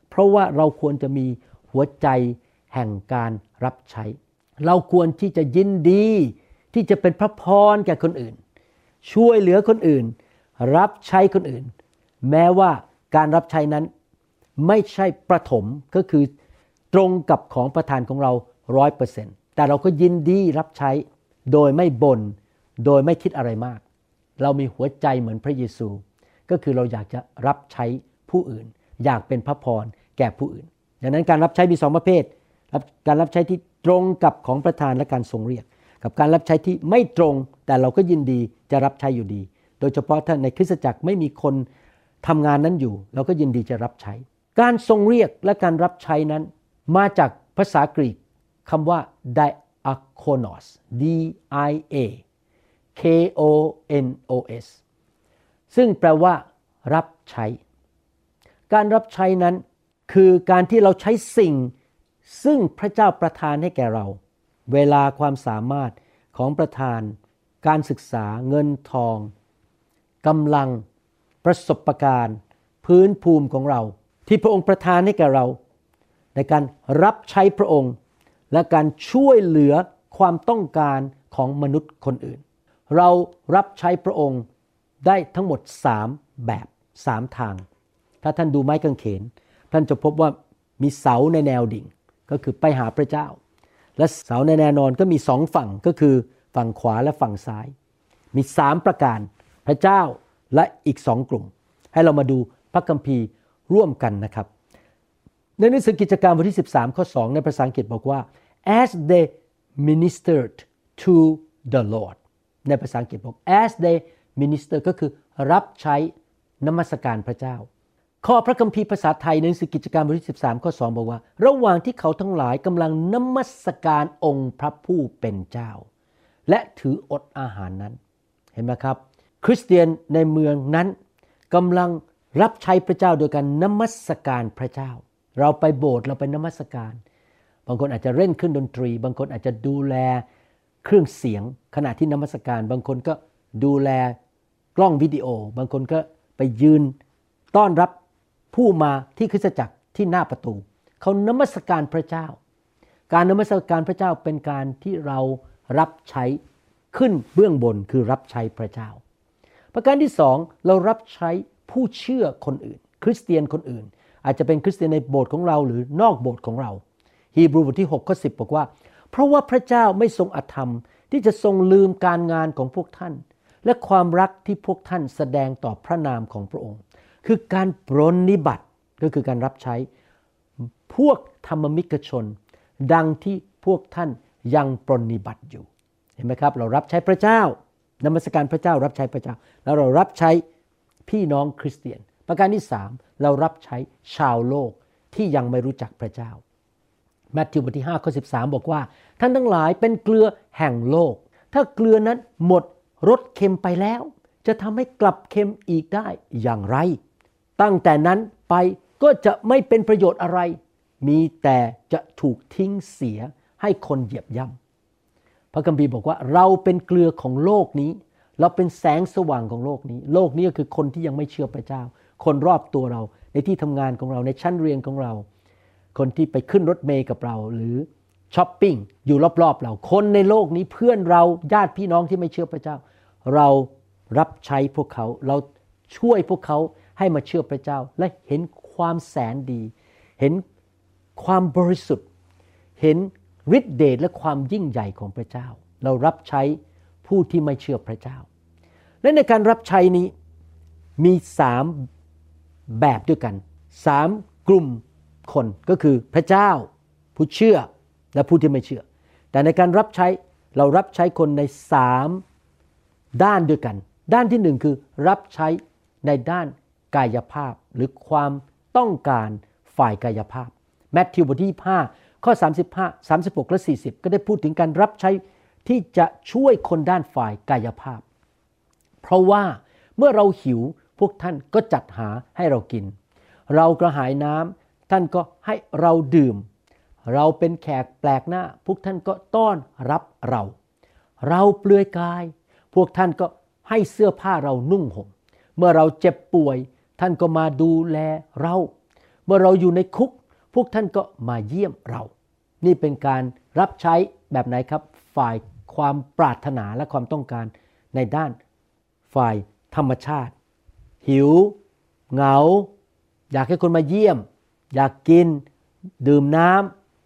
เพราะว่าเราควรจะมีหัวใจแห่งการรับใช้ เราควรที่จะยินดี ที่จะเป็นพระพรแก่คนอื่น ช่วยเหลือคนอื่น รับใช้คนอื่น แม้ว่าการรับใช้นั้นไม่ใช่ประถมก็คือตรงกับของประทานของเราร้อยเปอร์เซ็นต์แต่เราก็ยินดีรับใช้โดยไม่บน่นโดยไม่คิดอะไรมาก เรามีหัวใจเหมือนพระเยซู ก็คือเราอยากจะรับใช้ผู้อื่น อยากเป็นพระพรแก่ผู้อื่น ดังนั้นการรับใช้มีสองประเภท การรับใช้ที่ตรงกับของประทานและการทรงเรียก กับการรับใช้ที่ไม่ตรงแต่เราก็ยินดีจะรับใช้อยู่ดี โดยเฉพาะถ้าในคริสตจักรไม่มีคน ทำงานนั้นอยู่ เราก็ยินดีจะรับใช้ การทรงเรียกและการรับใช้นั้น มาจากภาษากรีกคำว่า diakonos d i a k o n o s ซึ่งแปลว่า รับใช้ การรับใช้นั้นคือการที่เราใช้สิ่ง ซึ่งพระเจ้าประทานให้แก่เรา เวลาความสามารถของประธาน การศึกษาเงินทองกำลัง ประสบการณ์ พื้นภูมิของเรา ที่พระองค์ประทานให้แก่เรา ในการรับใช้พระองค์ และการช่วยเหลือความต้องการของมนุษย์คนอื่น เรารับใช้พระองค์ได้ทั้งหมด 3 แบบ 3 ทาง ถ้าท่านดูไม้กางเขน ท่านจะพบว่ามีเสาในแนวดิ่ง ก็คือไปหาพระเจ้า และเสาในแนวนอนก็มีสองฝั่งก็คือฝั่งขวาและฝั่งซ้าย มีสามประการ พระเจ้า และอีกสองกลุ่ม ให้เรามาดูพระคัมภีร์ร่วมกันนะครับ ในหนังสือกิจการบทที่ 13 ข้อ 2 ในภาษาอังกฤษบอกว่า as they ministered to the Lord ในภาษาอังกฤษบอก as they minister ก็คือรับใช้นมัสการพระเจ้า ข้อพระคัมภีร์ภาษาไทยในหนังสือกิจการบทที่ 13 ข้อ 2 บอกว่า ระหว่างที่เขาทั้งหลายกำลังนมัสการองค์พระผู้เป็นเจ้า และถืออดอาหารนั้น เห็นไหมครับ คริสเตียนในเมืองนั้นกำลังรับใช้พระเจ้าโดยการนมัสการพระเจ้า เราไปโบสถ์เราไปนมัสการ บางคนอาจจะเล่นเครื่องดนตรี บางคนอาจจะดูแลเครื่องเสียงขณะที่นมัสการ บางคนก็ดูแลกล้องวิดีโอ บางคนก็ไปยืนต้อนรับผู้มาที่คริสตจักรที่หน้าประตู เขานมัสการพระเจ้า การนมัสการพระเจ้าเป็นการที่เรารับใช้ขึ้นเบื้องบนคือรับใช้พระเจ้า ประการที่สองเรารับใช้ผู้เชื่อคนอื่น คริสเตียนคนอื่น อาจจะเป็นคริสเตียนในโบสถ์ของเราหรือนอกโบสถ์ของเราฮีบรูบทที่6ข้อ10 บอกว่า เพราะว่าพระเจ้าไม่ทรงอธรรม ที่จะทรงลืมการงานของพวกท่าน และความรักที่พวกท่านแสดงต่อพระนามของพระองค์ คือการปรนนิบัติก็คือการรับใช้พวกธรรมมิกชน ดังที่พวกท่านยังปรนนิบัติอยู่ เห็นไหมครับ เรารับใช้พระเจ้า นมัสการพระเจ้ารับใช้พระเจ้า แล้วเรารับใช้พี่น้องคริสเตียน ประการที่สามเรารับใช้ชาวโลกที่ยังไม่รู้จักพระเจ้าแมทธิวบทที่5ข้อ13 บอกว่า ท่านทั้งหลายเป็นเกลือแห่งโลก ถ้าเกลือนั้นหมดรสเค็มไปแล้ว จะทำให้กลับเค็มอีกได้อย่างไร ตั้งแต่นั้นไปก็จะไม่เป็นประโยชน์อะไร มีแต่จะถูกทิ้งเสียให้คนเหยียบย่ำ พระคัมภีร์บอกว่าเราเป็นเกลือของโลกนี้ เราเป็นแสงสว่างของโลกนี้ โลกนี้ก็คือคนที่ยังไม่เชื่อพระเจ้า คนรอบตัวเราในที่ทำงานของเราในชั้นเรียนของเรา คนที่ไปขึ้นรถเมย์กับเราหรือช้อปปิ้งอยู่รอบๆเราคนในโลกนี้เพื่อนเราญาติพี่น้องที่ไม่เชื่อพระเจ้า เรารับใช้พวกเขาเราช่วยพวกเขาให้มาเชื่อพระเจ้า และเห็นความแสนดี เห็นความบริสุทธิ์ เห็น ฤทธิเดชและความยิ่งใหญ่ของพระเจ้า เรารับใช้ผู้ที่ไม่เชื่อพระเจ้า และในการรับใช้นี้มีสามแบบด้วยกันสามกลุ่มคนก็คือพระเจ้า ผู้เชื่อและผู้ที่ไม่เชื่อ แต่ในการรับใช้เรารับใช้คนในสามด้านด้วยกัน ด้านที่หนึ่งคือรับใช้ในด้านกายภาพหรือความต้องการฝ่ายกายภาพแมทธิวบทที่5 ข้อ 35 36 และ 40 ก็ได้พูดถึงการรับใช้ที่จะช่วยคนด้านฝ่ายกายภาพ เพราะว่าเมื่อเราหิวพวกท่านก็จัดหาให้เรากิน เรากระหายน้ำท่านก็ให้เราดื่ม เราเป็นแขกแปลกหน้า พวกท่านก็ต้อนรับเรา เราเปลือยกาย พวกท่านก็ให้เสื้อผ้าเรานุ่งห่ม เมื่อเราเจ็บป่วย ท่านก็มาดูแลเรา เมื่อเราอยู่ในคุก พวกท่านก็มาเยี่ยมเรา นี่เป็นการรับใช้แบบไหนครับ ฝ่ายความปรารถนาและความต้องการในด้านฝ่ายธรรมชาติ หิว เหงา อยากให้คนมาเยี่ยม อยากกิน ดื่มน้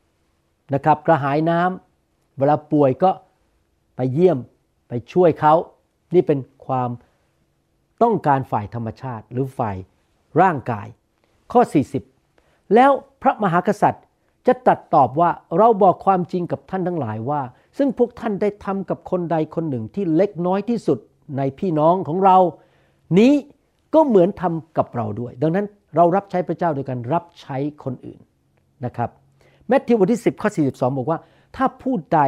ำนะครับกระหายน้ำเวลาป่วยก็ไปเยี่ยมไปช่วยเขานี่เป็นความต้องการฝ่ายธรรมชาติหรือฝ่ายร่างกาย ข้อ 40 แล้วพระมหากษัตริย์จะตัดตอบว่าเราบอกความจริงกับท่านทั้งหลายว่า ซึ่งพวกท่านได้ทำกับคนใดคนหนึ่งที่เล็กน้อยที่สุดในพี่น้องของเรา นี้ก็เหมือนทำกับเราด้วย ดังนั้นเรารับใช้พระเจ้าโดยการรับใช้คนอื่นนะครับแมทธิวบทที่ 10ข้อ42 บอกว่า ถ้าผู้ใด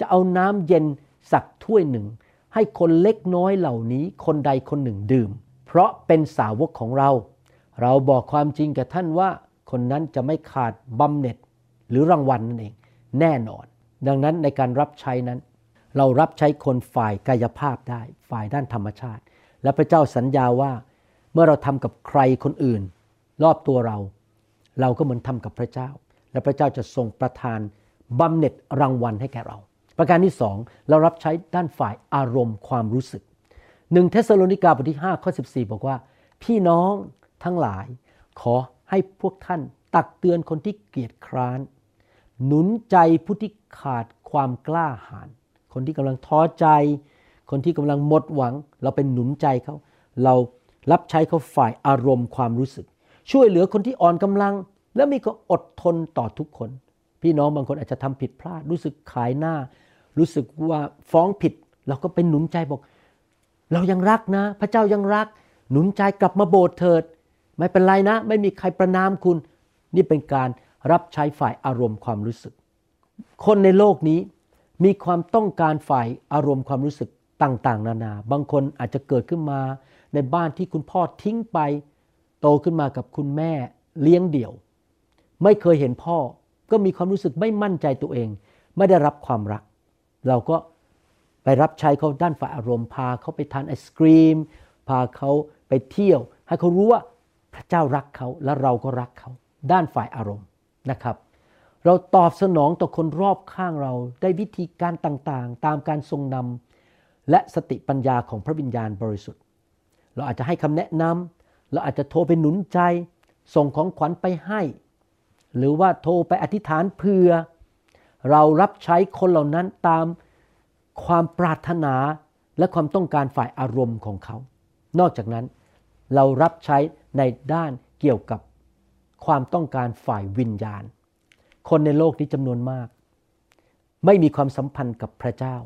จะเอาน้ำเย็นสักถ้วยหนึ่ง ให้คนเล็กน้อยเหล่านี้คนใดคนหนึ่งดื่ม เพราะเป็นสาวกของเรา เราบอกความจริงกับท่านว่า คนนั้นจะไม่ขาดบำเหน็จหรือรางวัลนั่นเอง แน่นอน ดังนั้นในการรับใช้นั้น เรารับใช้คนฝ่ายกายภาพได้ ฝ่ายด้านธรรมชาติ และพระเจ้าสัญญาว่า เมื่อเราทำกับใครคนอื่น รอบตัวเรา เราก็เหมือนทำกับพระเจ้า และพระเจ้าจะทรงประทานบำเหน็จรางวัลให้แก่เรา ประการที่สองเรารับใช้ด้านฝ่ายอารมณ์ความรู้สึกหนึ่งเทสโลนิกาบทที่5ข้อ14 บอกว่า พี่น้องทั้งหลายขอ ให้พวกท่านตักเตือนคนที่เกียจคร้าน หนุนใจผู้ที่ขาดความกล้าหาญ คนที่กำลังท้อใจ คนที่กำลังหมดหวัง เราเป็นหนุนใจเขา เรารับใช้เขาฝ่ายอารมณ์ความรู้สึก ช่วยเหลือคนที่อ่อนกำลัง และมีก็อดทนต่อทุกคน พี่น้องบางคนอาจจะทำผิดพลาด รู้สึกขายหน้า รู้สึกว่าฟ้องผิด เราก็เป็นหนุนใจบอก เรายังรักนะ พระเจ้ายังรัก หนุนใจกลับมาโบสถ์เถิด ไม่เป็นไรนะ ไม่มีใครประนามคุณ นี่เป็นการรับใช้ฝ่ายอารมณ์ความรู้สึก คนในโลกนี้มีความต้องการฝ่ายอารมณ์ความรู้สึกต่างๆ นานา บางคนอาจจะเกิดขึ้นมาในบ้านที่คุณพ่อทิ้งไป โตขึ้นมากับคุณแม่เลี้ยงเดี่ยว ไม่เคยเห็นพ่อก็มีความรู้สึกไม่มั่นใจตัวเอง ไม่ได้รับความรัก เราก็ไปรับใช้เขาด้านฝ่ายอารมณ์พาเขาไปทานไอศกรีม พาเขาไปเที่ยว ให้เขารู้ว่า พระเจ้ารักเขาและเราก็รักเขา ด้านฝ่ายอารมณ์นะครับ เราตอบสนองต่อคนรอบข้างเราได้วิธีการต่างๆ ตามการทรงนำและสติปัญญาของพระวิญญาณบริสุทธิ์ เราอาจจะให้คำแนะนำเราอาจจะโทรไปหนุนใจ ส่งของขวัญไปให้ หรือว่าโทรไปอธิษฐานเพื่อ เรารับใช้คนเหล่านั้นตามความปรารถนาและความต้องการฝ่ายอารมณ์ของเขา นอกจากนั้นเรารับใช้ ในด้านเกี่ยวกับความต้องการฝ่ายวิญญาณ คนในโลกนี้จำนวนมาก ไม่มีความสัมพันธ์กับพระเจ้า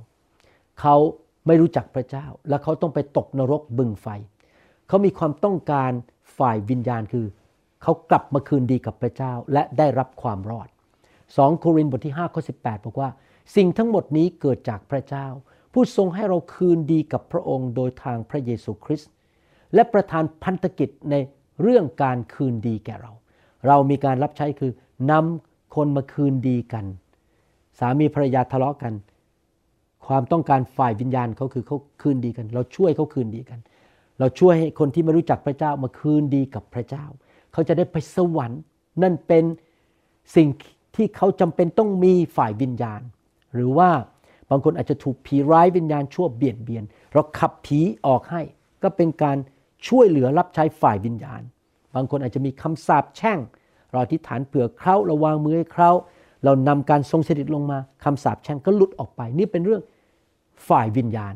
เขาไม่รู้จักพระเจ้า และเขาต้องไปตกนรกบึงไฟ เขามีความต้องการฝ่ายวิญญาณคือ เขากลับมาคืนดีกับพระเจ้าและได้รับความรอด 2 โครินธ์บทที่5ข้อ18 บอกว่า สิ่งทั้งหมดนี้เกิดจากพระเจ้า ผู้ทรงให้เราคืนดีกับพระองค์โดยทางพระเยซูคริสต์และประทานพันธกิจใน เรื่องการคืนดีแก่เรา เรามีการรับใช้คือนำคนมาคืนดีกัน สามีภรรยาทะเลาะกัน ความต้องการฝ่ายวิญญาณเขาคือเขาคืนดีกัน เราช่วยเขาคืนดีกัน เราช่วยให้คนที่ไม่รู้จักพระเจ้ามาคืนดีกับพระเจ้า เขาจะได้ไปสวรรค์ นั่นเป็นสิ่งที่เขาจำเป็นต้องมีฝ่ายวิญญาณ หรือว่าบางคนอาจจะถูกผีร้ายวิญญาณชั่วเบียดเบียน เราขับผีออกให้ ก็เป็นการ ช่วยเหลือรับใช้ฝ่ายวิญญาณ บางคนอาจจะมีคำสาปแช่ง เราอธิษฐานเผื่อเขาเราวางมือให้เขาเรานำการทรงสถิตลงมาคำสาปแช่งก็หลุดออกไป นี่เป็นเรื่องฝ่ายวิญญาณ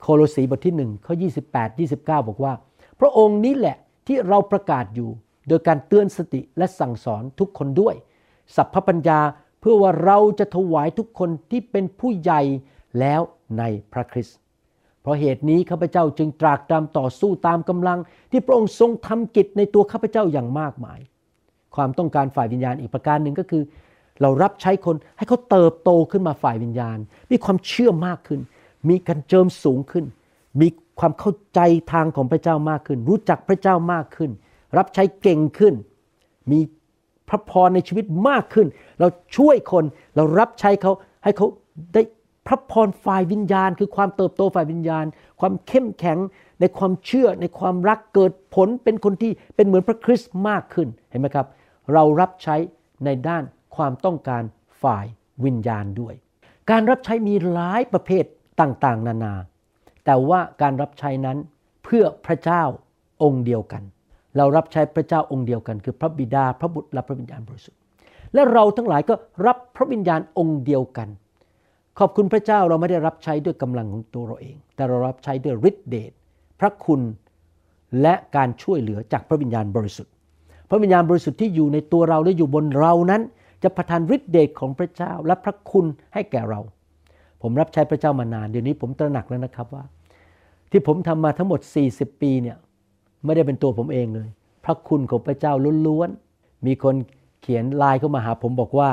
โคโลสีบทที่1ข้อ28 29 บอกว่า พระองค์นี้แหละที่เราประกาศอยู่ โดยการเตือนสติและสั่งสอนทุกคนด้วย สัพพปัญญาเพื่อว่าเราจะถวายทุกคนที่เป็นผู้ใหญ่แล้วในพระคริสต์ เพราะเหตุนี้ข้าพเจ้าจึงตรากตรำต่อสู้ตามกำลัง ที่พระองค์ทรงทำกิจในตัวข้าพเจ้าอย่างมากมาย ความต้องการฝ่ายวิญญาณอีกประการหนึ่งก็คือ เรารับใช้คนให้เขาเติบโตขึ้นมาฝ่ายวิญญาณ มีความเชื่อมากขึ้น มีการเจิมสูงขึ้น มีความเข้าใจทางของพระเจ้ามากขึ้น รู้จักพระเจ้ามากขึ้น รับใช้เก่งขึ้น มีพระพรในชีวิตมากขึ้น เราช่วยคนเรารับใช้เขาให้เขาได้ พระพรฝ่ายวิญญาณ คือความเติบโตฝ่ายวิญญาณ ความเข้มแข็งในความเชื่อในความรักเกิดผลเป็นคนที่เป็นเหมือนพระคริสต์มากขึ้นเห็นไหมครับ เรารับใช้ในด้านความต้องการฝ่ายวิญญาณด้วย การรับใช้มีหลายประเภทต่างๆ นานา แต่ว่าการรับใช้นั้นเพื่อพระเจ้าองค์เดียวกัน เรารับใช้พระเจ้าองค์เดียวกัน คือพระบิดาพระบุตรและพระวิญญาณบริสุทธิ์และเราทั้งหลายก็รับพระวิญญาณองค์เดียวกัน ขอบคุณพระเจ้าเราไม่ได้รับใช้ด้วยกำลังของตัวเราเอง แต่เรารับใช้ด้วยฤทธิเดชพระคุณและการช่วยเหลือจากพระวิญญาณบริสุทธิ์ พระวิญญาณบริสุทธิ์ที่อยู่ในตัวเราและอยู่บนเรานั้น จะประทานฤทธิเดชของพระเจ้าและพระคุณให้แก่เรา ผมรับใช้พระเจ้ามานานเดี๋ยวนี้ผมตระหนักแล้วนะครับว่า ที่ผมทำมาทั้งหมด 40 ปีเนี่ยไม่ได้เป็นตัวผมเองเลย พระคุณของพระเจ้าล้วนๆมีคนเขียนไลน์เข้ามาหาผมบอกว่า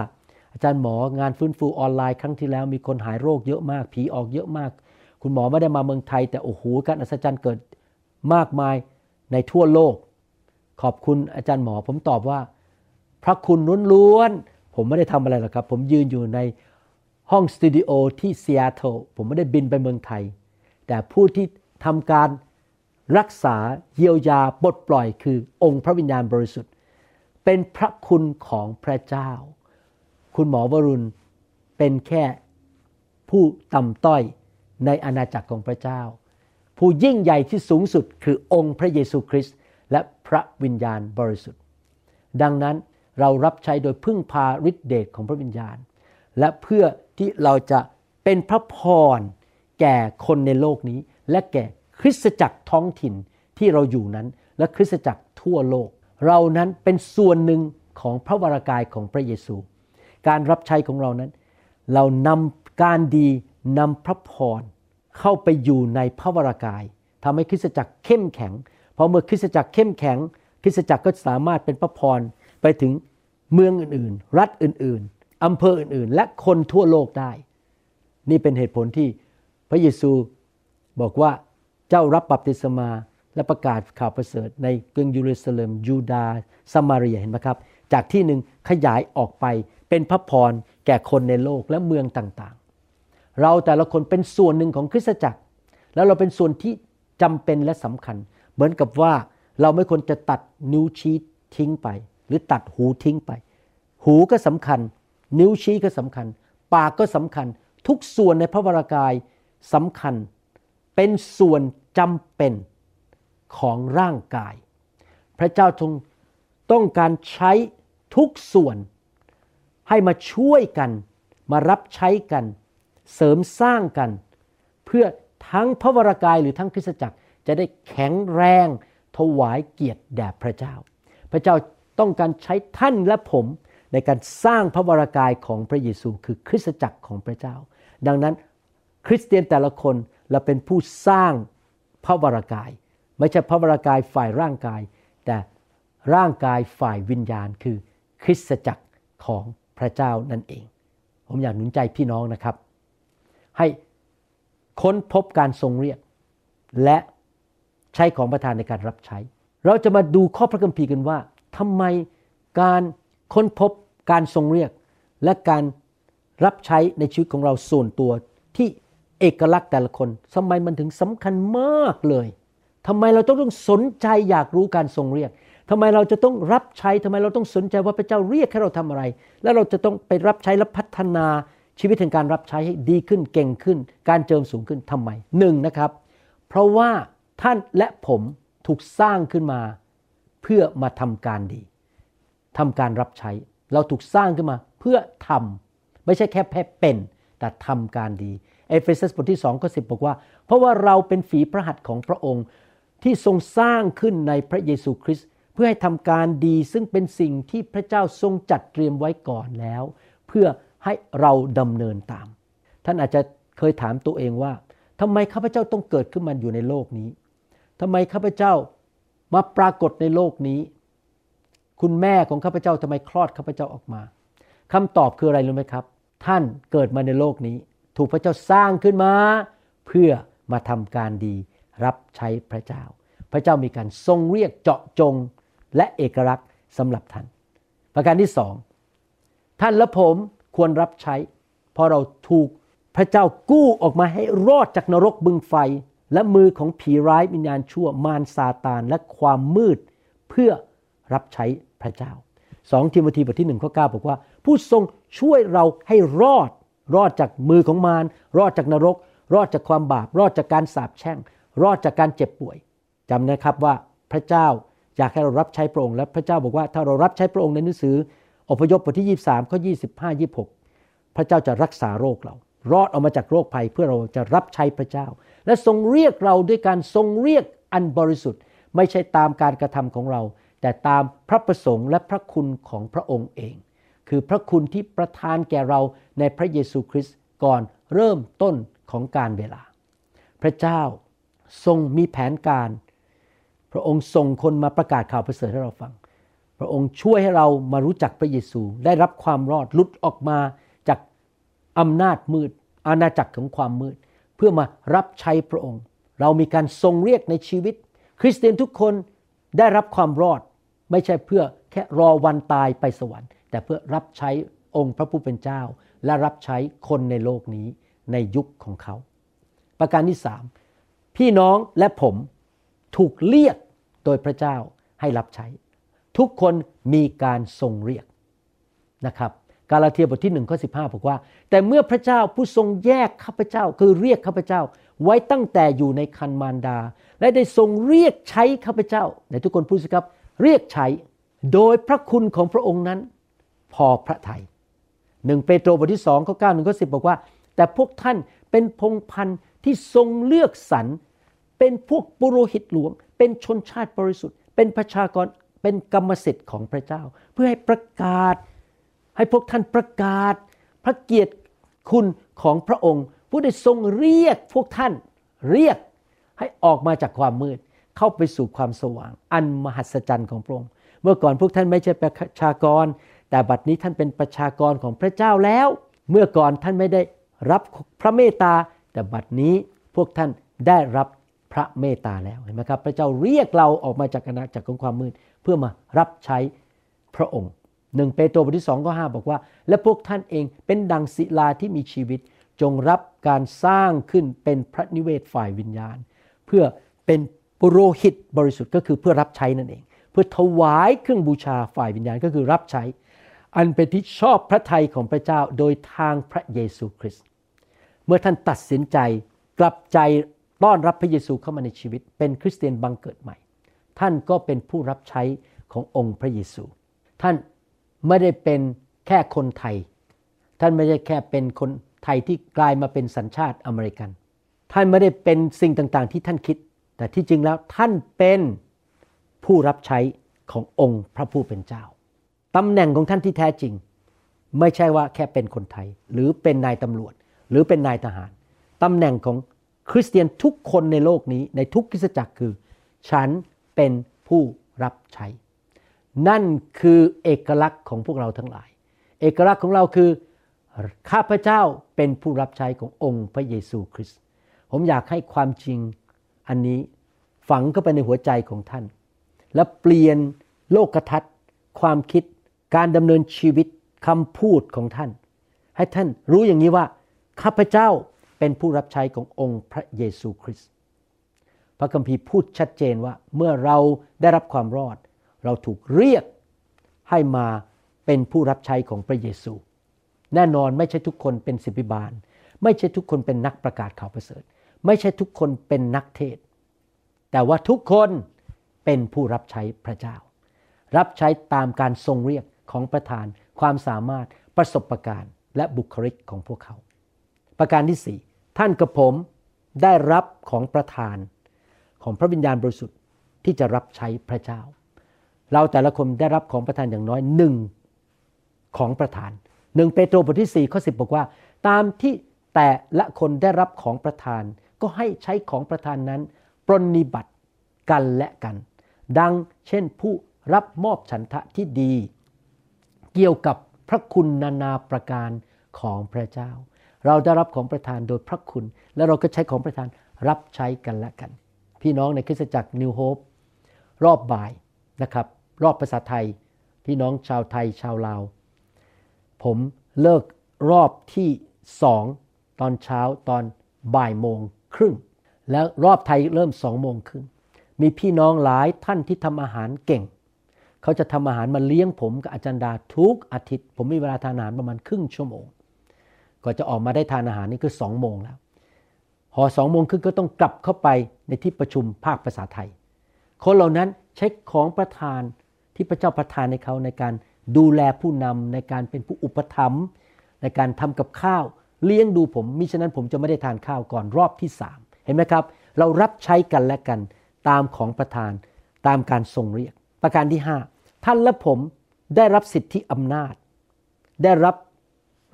อาจารย์หมองานฟื้นฟูออนไลน์ครั้งที่แล้วมีคนหายโรคเยอะมาก ผีออกเยอะมาก คุณหมอไม่ได้มาเมืองไทย แต่โอ้โหการอัศจรรย์เกิดมากมายในทั่วโลก ขอบคุณอาจารย์หมอ ผมตอบว่า พระคุณล้วน ผมไม่ได้ทำอะไรหรอกครับ ผมยืนอยู่ในห้องสตูดิโอที่ซีแอตเทิลผมไม่ได้บินไปเมืองไทย แต่ผู้ที่ทำการรักษาเยียวยาปลดปล่อยคือองค์พระวิญญาณบริสุทธิ์ เป็นพระคุณของพระเจ้า คุณหมอวรุณเป็นแค่ผู้ต่ำต้อยในอาณาจักรของพระเจ้า ผู้ยิ่งใหญ่ที่สูงสุดคือองค์พระเยซูคริสต์และพระวิญญาณบริสุทธิ์ ดังนั้นเรารับใช้โดยพึ่งพาฤทธิเดชของพระวิญญาณ และเพื่อที่เราจะเป็นพระพรแก่คนในโลกนี้ และแก่คริสตจักรท้องถิ่นที่เราอยู่นั้น และคริสตจักรทั่วโลก เรานั้นเป็นส่วนหนึ่งของพระวรากายของพระเยซู การรับใช้ของเรานั้น เรานำการดีนำพระพรเข้าไปอยู่ในพระวรากายทำให้คริสตจักรเข้มแข็งพอเมื่อคริสตจักรเข้มแข็ง คริสตจักรก็สามารถเป็นพระพรไปถึงเมืองอื่นๆ รัฐอื่นๆอำเภออื่นๆ และคนทั่วโลกได้ นี่เป็นเหตุผลที่พระเยซูบอกว่าเจ้ารับบัพติศมาและประกาศข่าวประเสริฐในกรุงเยรูซาเล็มยูดาห์สมาเรียเห็นไหมครับ จากที่หนึ่งขยายออกไป เป็นพระพรแก่คนในโลกและเมืองต่างๆ เราแต่ละคนเป็นส่วนหนึ่งของคริสตจักร แล้วเราเป็นส่วนที่จำเป็นและสำคัญ เหมือนกับว่าเราไม่ควรจะตัดนิ้วชี้ทิ้งไป หรือตัดหูทิ้งไป หูก็สำคัญ นิ้วชี้ก็สำคัญ ปากก็สำคัญ ทุกส่วนในพระวรากายสำคัญ เป็นส่วนจำเป็นของร่างกาย พระเจ้าทรงต้องการใช้ทุกส่วน ให้มาช่วยกัน มารับใช้กัน เสริมสร้างกัน เพื่อทั้งพระวรากายหรือทั้งคริสตจักรจะได้แข็งแรงถวายเกียรติแด่พระเจ้า พระเจ้าต้องการใช้ท่านและผมในการสร้างพระวรากายของพระเยซู คือคริสตจักรของพระเจ้า ดังนั้นคริสเตียนแต่ละคนเราเป็นผู้สร้างพระวรากาย ไม่ใช่พระวรากายฝ่ายร่างกาย แต่ร่างกายฝ่ายวิญญาณคือคริสตจักรของ พระเจ้านั่นเอง ผมอยากหนุนใจพี่น้องนะครับ ให้ค้นพบการทรงเรียก และใช้ของประทานในการรับใช้ เราจะมาดูข้อพระคัมภีร์กันว่าทำไมการค้นพบการทรงเรียก และการรับใช้ในชีวิตของเราส่วนตัวที่เอกลักษณ์แต่ละคนทำไมมันถึงสำคัญมากเลยทำไมเราต้องต้องสนใจอยากรู้การทรงเรียก ทำไมเราจะต้องรับใช้ทำไมเราต้องสนใจว่าพระเจ้าเรียกให้เราทำอะไร แล้วเราจะต้องไปรับใช้และพัฒนาชีวิตแห่งการรับใช้ให้ดีขึ้นเก่งขึ้น การเจิมสูงขึ้นทำไมหนึ่งนะครับ เพราะว่าท่านและผมถูกสร้างขึ้นมาเพื่อมาทำการดีทำการรับใช้ เราถูกสร้างขึ้นมาเพื่อทำไม่ใช่แค่แค่เป็น แต่ทำการดีเอเฟซัสบทที่2ข้อ10 บอกว่า เพราะว่าเราเป็นฝีพระหัตถ์ของพระองค์ที่ทรงสร้างขึ้นในพระเยซูคริสต์ เพื่อให้ทำการดีซึ่งเป็นสิ่งที่พระเจ้าทรงจัดเตรียมไว้ก่อนแล้ว เพื่อให้เราดำเนินตาม ท่านอาจจะเคยถามตัวเองว่าทำไมข้าพเจ้าต้องเกิดขึ้นมาอยู่ในโลกนี้ทำไมข้าพเจ้ามาปรากฏในโลกนี้ คุณแม่ของข้าพเจ้าทำไมคลอดข้าพเจ้าออกมาคำตอบคืออะไรรู้ไหมครับ ท่านเกิดมาในโลกนี้ ถูกพระเจ้าสร้างขึ้นมา เพื่อมาทำการดีรับใช้พระเจ้า พระเจ้ามีการทรงเรียกเจาะจง และเอกลักษณ์สำหรับท่าน ประการที่สองท่านและผมควรรับใช้ เพราะเราถูกพระเจ้ากู้ออกมาให้รอดจากนรกบึงไฟ และมือของผีร้ายวิญญาณชั่วมารซาตานและความมืดเพื่อรับใช้พระเจ้าสองทิโมธีบทที่หนึ่งข้อเบอกว่า ผู้ทรงช่วยเราให้รอด รอดจากมือของมารรอดจากนรก รอดจากความบาป รอดจากการสาปแช่ง รอดจากการเจ็บป่วยจำนะครับว่าพระเจ้า อยากให้เรารับใช้พระองค์และพระเจ้าบอกว่าถ้าเรารับใช้พระองค์ในหนังสืออพยพบทที่ 23ข้อ25 26 พระเจ้าจะรักษาโรคเรา รอดออกมาจากโรคภัยเพื่อเราจะรับใช้พระเจ้า และทรงเรียกเราด้วยการทรงเรียกอันบริสุทธิ์ ไม่ใช่ตามการกระทำของเรา แต่ตามพระประสงค์และพระคุณของพระองค์เอง คือพระคุณที่ประทานแก่เราในพระเยซูคริสต์ก่อนเริ่มต้นของการเวลา พระเจ้าทรงมีแผนการ พระองค์ส่งคนมาประกาศข่าวประเสริฐให้เราฟัง พระองค์ช่วยให้เรามารู้จักพระเยซูได้รับความรอดลุดออกมาจากอำนาจมืด อาณาจักรของความมืด เพื่อมารับใช้พระองค์ เรามีการทรงเรียกในชีวิต คริสเตียนทุกคนได้รับความรอด ไม่ใช่เพื่อแค่รอวันตายไปสวรรค์ แต่เพื่อรับใช้องค์พระผู้เป็นเจ้า และรับใช้คนในโลกนี้ในยุคของเขา ประการที่สามพี่น้องและผม ถูกเรียกโดยพระเจ้าให้รับใช้ ทุกคนมีการทรงเรียกนะครับกาลาเทียบทที่หนึ่งข้อสิบอกว่า แต่เมื่อพระเจ้าผู้ทรงแยกข้าพเจ้า คือเรียกข้าพเจ้า ไว้ตั้งแต่อยู่ในคันมารดา และได้ทรงเรียกใช้ข้าพเจ้าในทุกคนพูดสิครับ เรียกใช้โดยพระคุณของพระองค์นั้น พอพระทยัยหนึ่งเปโตรบทที่สองข้อเก้าหนึ่งข้อสิบอกว่า แต่พวกท่านเป็นพงพันธ์ที่ทรงเลือกสรร เป็นพวกปุโรหิตหลวง เป็นชนชาติบริสุทธิ์ เป็นประชากรเป็นกรรมสิทธิ์ของพระเจ้า เพื่อให้ประกาศ ให้พวกท่านประกาศ พระเกียรติคุณของพระองค์ ผู้ได้ทรงเรียกพวกท่านเรียกให้ออกมาจากความมืด เข้าไปสู่ความสว่าง อันมหัศจรรย์ของพระองค์ เมื่อก่อนพวกท่านไม่ใช่ประชากร แต่บัดนี้ท่านเป็นประชากรของพระเจ้าแล้ว เมื่อก่อนท่านไม่ได้รับพระเมตตาแต่บัดนี้พวกท่านได้รับ พระเมตตาแล้วเห็นไหมครับ พระเจ้าเรียกเราออกมาจากอาณาจักรของความมืด เพื่อมารับใช้พระองค์หนึ่งเปโตรบทที่สองก็ห้าบอกว่า และพวกท่านเองเป็นดังศิลาที่มีชีวิต จงรับการสร้างขึ้นเป็นพระนิเวศฝ่ายวิญญาณ เพื่อเป็นปุโรหิตบริสุทธิ์ก็คือเพื่อรับใช้นั่นเอง เพื่อถวายเครื่องบูชาฝ่ายวิญญาณก็คือรับใช้ อันเป็นที่ชอบพระทัยของพระเจ้าโดยทางพระเยซูคริสต์เมื่อท่านตัดสินใจกลับใจ ต้อนรับพระเยซูเข้ามาในชีวิต เป็นคริสเตียนบังเกิดใหม่ ท่านก็เป็นผู้รับใช้ขององค์พระเยซู ท่านไม่ได้เป็นแค่คนไทย ท่านไม่ได้แค่เป็นคนไทยที่กลายมาเป็นสัญชาติอเมริกัน ท่านไม่ได้เป็นสิ่งต่างๆ ที่ท่านคิด แต่ที่จริงแล้วท่านเป็นผู้รับใช้ขององค์พระผู้เป็นเจ้าตำแหน่งของท่านที่แท้จริง ไม่ใช่ว่าแค่เป็นคนไทย หรือเป็นนายตำรวจ หรือเป็นนายทหารตำแหน่งของ คริสเตียนทุกคนในโลกนี้ในทุกคริสตจักรคือ ฉันเป็นผู้รับใช้ นั่นคือเอกลักษณ์ของพวกเราทั้งหลาย เอกลักษณ์ของเราคือข้าพเจ้าเป็นผู้รับใช้ขององค์พระเยซูคริสต์ผมอยากให้ความจริงอันนี้ฝังเข้าไปในหัวใจของท่าน และเปลี่ยนโลกทัศน์ ความคิดการดำเนินชีวิตคำพูดของท่าน ให้ท่านรู้อย่างนี้ว่าข้าพเจ้า เป็นผู้รับใช้ขององค์พระเยซูคริสต์พระคัมภีร์พูดชัดเจนว่าเมื่อเราได้รับความรอด เราถูกเรียกให้มาเป็นผู้รับใช้ของพระเยซู แน่นอนไม่ใช่ทุกคนเป็นสิบิบาล ไม่ใช่ทุกคนเป็นนักประกาศข่าวประเสริฐ ไม่ใช่ทุกคนเป็นนักเทศ แต่ว่าทุกคนเป็นผู้รับใช้พระเจ้า รับใช้ตามการทรงเรียกของประธาน ความสามารถประสบะการณ์ และบุคลิกของพวกเขา ประการที่สี่ ท่านกับผมได้รับของประทานของพระวิญญาณบริสุทธิ์ที่จะรับใช้พระเจ้า เราแต่ละคนได้รับของประทานอย่างน้อยหนึ่งของประทานหนึ่งเปโตรบทที่4ข้อ10 บอกว่า ตามที่แต่ละคนได้รับของประทาน ก็ให้ใช้ของประทานนั้น ปรนนิบัติกันและกัน ดังเช่นผู้รับมอบฉันทะที่ดี เกี่ยวกับพระคุณนานาประการของพระเจ้า เราได้รับของประทานโดยพระคุณ และเราก็ใช้ของประทานรับใช้กันและกัน พี่น้องในคริสตจักรนิวโฮปรอบบ่ายนะครับ รอบภาษาไทย พี่น้องชาวไทยชาวลาว ผมเลิกรอบที่สองตอนเช้าตอนบ่ายโมงครึ่ง แล้วรอบไทยเริ่มสองโมงครึ่งมีพี่น้องหลายท่านที่ทำอาหารเก่ง เขาจะทำอาหารมาเลี้ยงผมกับอาจารย์ดาทุกอาทิตย์ ผมมีเวลาทานอาหารประมาณครึ่งชั่วโมง ก็จะออกมาได้ทานอาหารนี่คือสองโมงแล้ว พอสองโมงครึ่งก็ต้องกลับเข้าไปในที่ประชุมภาคภาษาไทย คนเหล่านั้นใช้ของประทานที่พระเจ้าประทานในเขาในการดูแลผู้นำในการเป็นผู้อุปถัมภ์ในการทำกับข้าวเลี้ยงดูผมมิฉะนั้นผมจะไม่ได้ทานข้าวก่อนรอบที่สามเห็นไหมครับ เรารับใช้กันและกันตามของประทานตามการทรงเรียก ประการที่ห้าท่านและผมได้รับสิทธิอำนาจ ได้รับ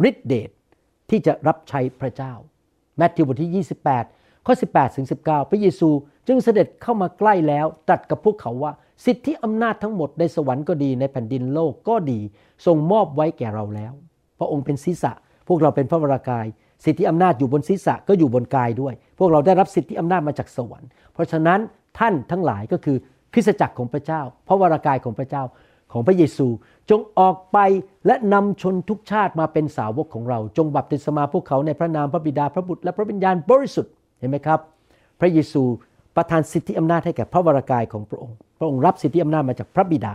ฤทธิเดช ที่จะรับใช้พระเจ้าแมทธิวบทที่ 28 ข้อ 18 ถึง 19 พระเยซูจึงเสด็จเข้ามาใกล้แล้วตรัสกับพวกเขาว่า สิทธิอำนาจทั้งหมดในสวรรค์ก็ดีในแผ่นดินโลกก็ดีทรงมอบไว้แก่เราแล้ว พระองค์เป็นศีรษะ พวกเราเป็นพระวรากาย สิทธิอำนาจอยู่บนศีรษะก็อยู่บนกายด้วย พวกเราได้รับสิทธิอำนาจมาจากสวรรค์ เพราะฉะนั้นท่านทั้งหลายก็คือคริสตจักรของพระเจ้า พระวรากายของพระเจ้า ของพระเยซูจงออกไปและนำชนทุกชาติมาเป็นสาวกของเรา จงบัพติศมาพวกเขาในพระนามพระบิดาพระบุตรและพระวิญญาณบริสุทธิ์เห็นไหมครับ พระเยซูประทานสิทธิอำนาจให้แก่พระวรากายของพระองค์ พระองค์รับสิทธิอำนาจมาจากพระบิดา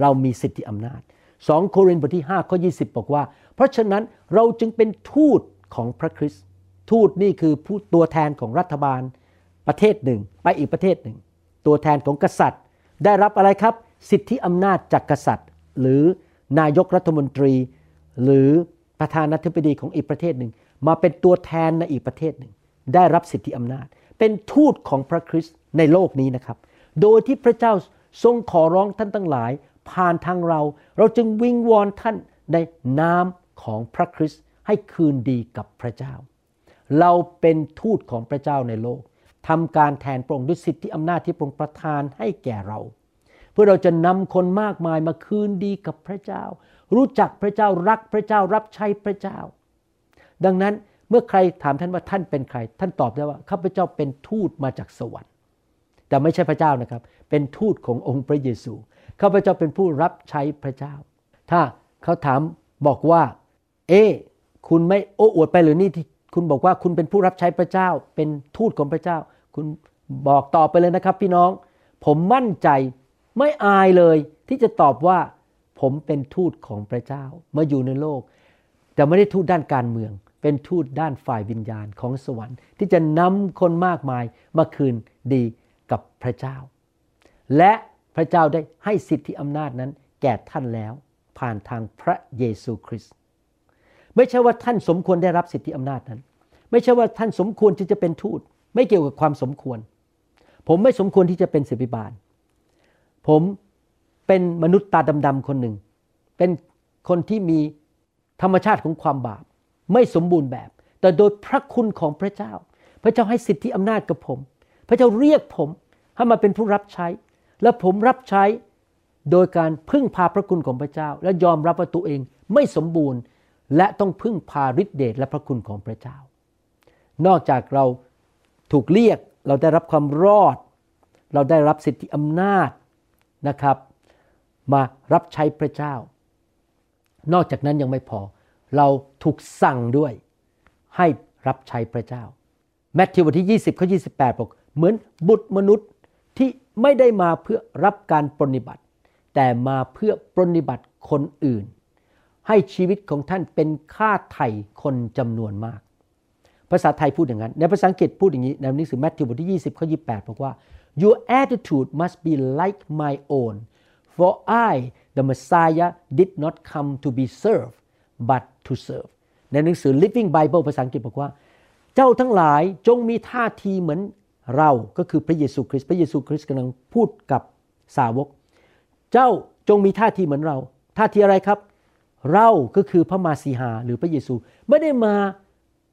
เรามีสิทธิอำนาจ 2 โครินธ์บทที่5ข้อ20 บอกว่า เพราะฉะนั้นเราจึงเป็นทูตของพระคริสต์ ทูตนี่คือผู้ตัวแทนของรัฐบาล ประเทศหนึ่ง ไปอีกประเทศหนึ่ง ตัวแทนของกษัตริย์ ได้รับอะไรครับ สิทธิอำนาจจากกษัตริย์ หรือนายกรัฐมนตรี หรือประธานาธิบดีของอีกประเทศหนึ่ง มาเป็นตัวแทนในอีกประเทศหนึ่ง ได้รับสิทธิอำนาจ เป็นทูตของพระคริสต์ในโลกนี้นะครับ โดยที่พระเจ้าทรงขอร้องท่านทั้งหลาย ผ่านทางเรา เราจึงวิงวอนท่านในนามของพระคริสต์ให้คืนดีกับพระเจ้า เราเป็นทูตของพระเจ้าในโลกทำการแทนพระองค์ด้วยสิทธิอำนาจที่พระองค์ประทานให้แก่เรา เพื่อเราจะนำคนมากมายมาคืนดีกับพระเจ้า รู้จักพระเจ้ารักพระเจ้ารับใช้พระเจ้า ดังนั้นเมื่อใครถามท่านว่าท่านเป็นใคร ท่านตอบได้ว่าข้าพเจ้าเป็นทูตมาจากสวรรค์ แต่ไม่ใช่พระเจ้านะครับ เป็นทูตขององค์พระเยซูข้าพเจ้าเป็นผู้รับใช้พระเจ้า ถ้าเขาถามบอกว่า เอ๊คุณไม่โอ้อวดไปหรือนี่ที่คุณบอกว่าคุณเป็นผู้รับใช้พระเจ้า เป็นทูตของพระเจ้า คุณบอกต่อไปเลยนะครับ พี่น้อง ผมมั่นใจ ไม่อายเลยที่จะตอบว่าผมเป็นทูตของพระเจ้ามาอยู่ในโลก แต่ไม่ได้ทูตด้านการเมือง เป็นทูตด้านฝ่ายวิญญาณของสวรรค์ ที่จะนำคนมากมายมาคืนดีกับพระเจ้า และพระเจ้าได้ให้สิทธิอำนาจนั้นแก่ท่านแล้วผ่านทางพระเยซูคริสต์ไม่ใช่ว่าท่านสมควรได้รับสิทธิอำนาจนั้น ไม่ใช่ว่าท่านสมควรที่จะเป็นทูต ไม่เกี่ยวกับความสมควร ผมไม่สมควรที่จะเป็นศิบิบาล ผมเป็นมนุษย์ตาดำๆคนหนึ่ง เป็นคนที่มีธรรมชาติของความบาป ไม่สมบูรณ์แบบ แต่โดยพระคุณของพระเจ้า พระเจ้าให้สิทธิอำนาจกับผม พระเจ้าเรียกผมให้มาเป็นผู้รับใช้ และผมรับใช้โดยการพึ่งพาพระคุณของพระเจ้า และยอมรับว่าตัวเองไม่สมบูรณ์ และต้องพึ่งพาฤทธิเดชและพระคุณของพระเจ้า นอกจากเราถูกเรียกเราได้รับความรอด เราได้รับสิทธิอำนาจ นะครับ มารับใช้พระเจ้า นอกจากนั้นยังไม่พอ เราถูกสั่งด้วยให้รับใช้พระเจ้า แมทธิวบทที่ 20ข้อ28 บอก เหมือนบุตรมนุษย์ที่ไม่ได้มาเพื่อรับการปรนนิบัติ แต่มาเพื่อปรนนิบัติคนอื่น ให้ชีวิตของท่านเป็นค่าไถ่คนจำนวนมาก ภาษาไทยพูดอย่างนั้น ในภาษาอังกฤษพูดอย่างนี้ ในหนังสือแมทธิวบทที่ 20ข้อ28 บอกว่า your attitude must be like my own for I the Messiah did not come to be served but to serve ในหนังสือ Living Bible ภาษาอังกฤษบอกว่า เจ้าทั้งหลายจงมีท่าทีเหมือนเราก็คือพระเยซูคริสต์พระเยซูคริสต์กำลังพูดกับสาวก เจ้าจงมีท่าทีเหมือนเรา ท่าทีอะไรครับ เราก็คือพระมาสีหาหรือพระเยซู ไม่ได้มา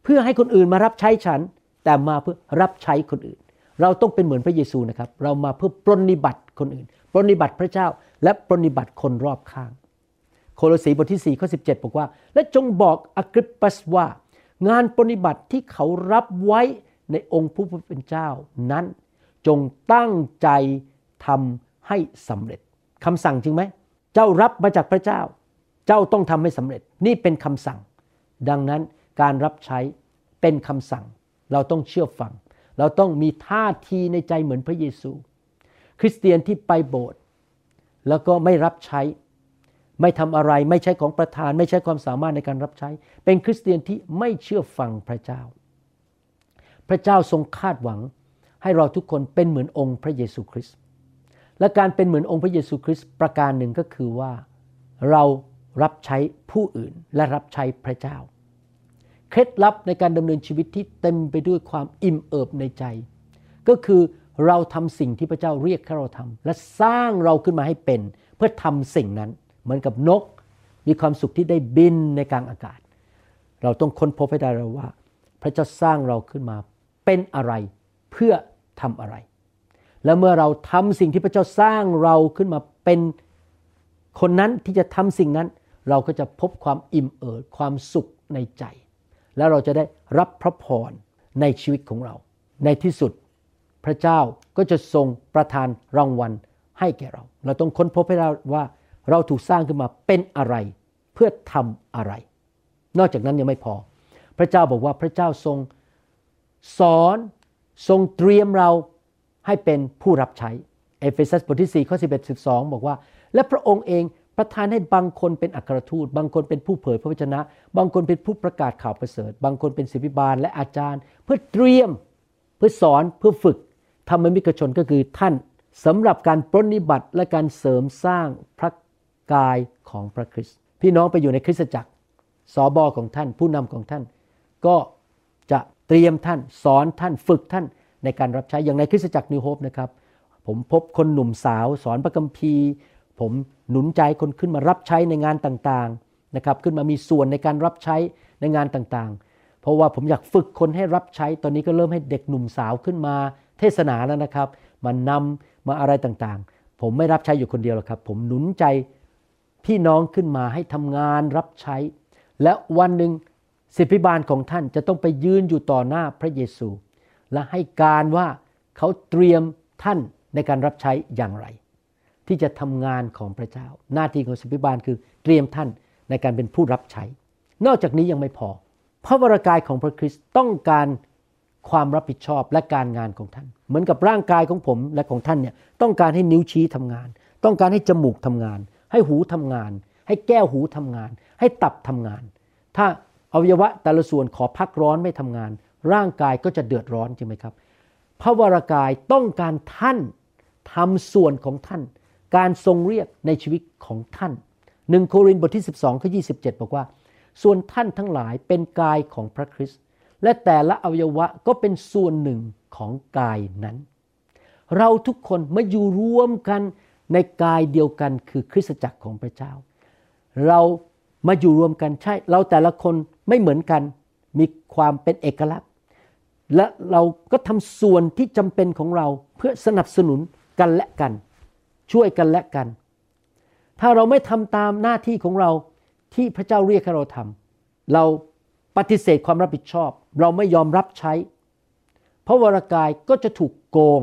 เพื่อให้คนอื่นมารับใช้ฉัน แต่มาเพื่อรับใช้คนอื่น เราต้องเป็นเหมือนพระเยซูนะครับ เรามาเพื่อปรนนิบัติคนอื่น ปรนนิบัติพระเจ้า และปรนนิบัติคนรอบข้าง โคโลสีบทที่4ข้อ17 บอกว่า และจงบอกอกริปปัสว่า งานปรนนิบัติที่เขารับไว้ในองค์ผู้เป็นเจ้านั้น จงตั้งใจทำให้สำเร็จคำสั่งจริงไหม เจ้ารับมาจากพระเจ้า เจ้าต้องทำให้สำเร็จ นี่เป็นคำสั่ง ดังนั้นการรับใช้เป็นคำสั่ง เราต้องเชื่อฟัง เราต้องมีท่าทีในใจเหมือนพระเยซู คริสเตียนที่ไปโบสถ์แล้วก็ไม่รับใช้ ไม่ทำอะไรไม่ใช่ของประธาน ไม่ใช่ความสามารถในการรับใช้ เป็นคริสเตียนที่ไม่เชื่อฟังพระเจ้า พระเจ้าทรงคาดหวัง ให้เราทุกคนเป็นเหมือนองค์พระเยซูคริสต์และการเป็นเหมือนองค์พระเยซูคริสต์ประการหนึ่งก็คือว่าเรารับใช้ผู้อื่นและรับใช้พระเจ้า เคล็ดลับในการดำเนินชีวิตที่เต็มไปด้วยความอิ่มเอิบในใจ ก็คือเราทำสิ่งที่พระเจ้าเรียกให้เราทำและสร้างเราขึ้นมาให้เป็น เพื่อทำสิ่งนั้น เหมือนกับนก มีความสุขที่ได้บินในกลางอากาศ เราต้องค้นพบให้ได้เราว่า พระเจ้าสร้างเราขึ้นมาเป็นอะไรเพื่อทำอะไร และเมื่อเราทำสิ่งที่พระเจ้าสร้างเราขึ้นมาเป็นคนนั้นที่จะทำสิ่งนั้น เราก็จะพบความอิ่มเอิบความสุขในใจ แล้วเราจะได้รับพระพรในชีวิตของเรา ในที่สุดพระเจ้าก็จะทรงประทานรางวัลให้แก่เรา เราต้องค้นพบให้เราว่าเราถูกสร้างขึ้นมาเป็นอะไร เพื่อทำอะไร นอกจากนั้นยังไม่พอ พระเจ้าบอกว่าพระเจ้าทรงสอนทรงเตรียมเราให้เป็นผู้รับใช้ เอเฟซัสบทที่4ข้อ11 12 บอกว่า และพระองค์เอง ประทานให้บางคนเป็นอัครทูต บางคนเป็นผู้เผยพระวจนะ บางคนเป็นผู้ประกาศข่าวประเสริฐ บางคนเป็นศิษยาภิบาลและอาจารย์ เพื่อเตรียมเพื่อสอนเพื่อฝึกธรรมิกชนก็คือท่านสำหรับการปรนิบัติและการเสริมสร้างพระกายของพระคริสต์พี่น้องไปอยู่ในคริสตจักรสอบอของท่าน ผู้นำของท่าน ก็จะเตรียมท่านสอนท่านฝึกท่านในการรับใช้อย่างในคริสตจักรนิวโฮปนะครับผมพบคนหนุ่มสาว สอนพระคัมภีร์ ผมหนุนใจคนขึ้นมารับใช้ในงานต่างๆนะครับขึ้นมามีส่วนในการรับใช้ในงานต่างๆ เพราะว่าผมอยากฝึกคนให้รับใช้ ตอนนี้ก็เริ่มให้เด็กหนุ่มสาวขึ้นมา เทศนาแล้วนะครับมานำมาอะไรต่างๆ ผมไม่รับใช้อยู่คนเดียวหรอกครับ ผมหนุนใจพี่น้องขึ้นมาให้ทำงานรับใช้ และวันหนึ่งศิพิบาลของท่านจะต้องไปยืนอยู่ต่อหน้าพระเยซู และให้การว่าเขาเตรียมท่านในการรับใช้อย่างไร ที่จะทำงานของพระเจ้า หน้าที่ของศิษย์พิบาลคือเตรียมท่านในการเป็นผู้รับใช้ นอกจากนี้ยังไม่พอ พระวรากายของพระคริสต์ต้องการความรับผิดชอบและการงานของท่าน เหมือนกับร่างกายของผมและของท่านเนี่ยต้องการให้นิ้วชี้ทำงาน ต้องการให้จมูกทำงาน ให้หูทำงาน ให้แก้วหูทำงาน ให้ตับทำงาน ถ้าอวัยวะแต่ละส่วนขอพักร้อนไม่ทำงาน ร่างกายก็จะเดือดร้อนใช่ไหมครับ พระวรากายต้องการท่านทำส่วนของท่าน การทรงเรียกในชีวิตของท่านหนึ่งโครินธ์บทที่ 12ข้อ27 บอกว่า ส่วนท่านทั้งหลายเป็นกายของพระคริสต์และแต่ละอวัยวะก็เป็นส่วนหนึ่งของกายนั้น เราทุกคนมาอยู่รวมกันในกายเดียวกันคือคริสตจักรของพระเจ้า เรามาอยู่รวมกันใช่ เราแต่ละคนไม่เหมือนกันมีความเป็นเอกลักษณ์ และเราก็ทำส่วนที่จำเป็นของเราเพื่อสนับสนุนกันและกัน ช่วยกันและกัน ถ้าเราไม่ทำตามหน้าที่ของเราที่พระเจ้าเรียกให้เราทำเราปฏิเสธความรับผิดชอบ เราไม่ยอมรับใช้เพราะวรากายก็จะถูกโกง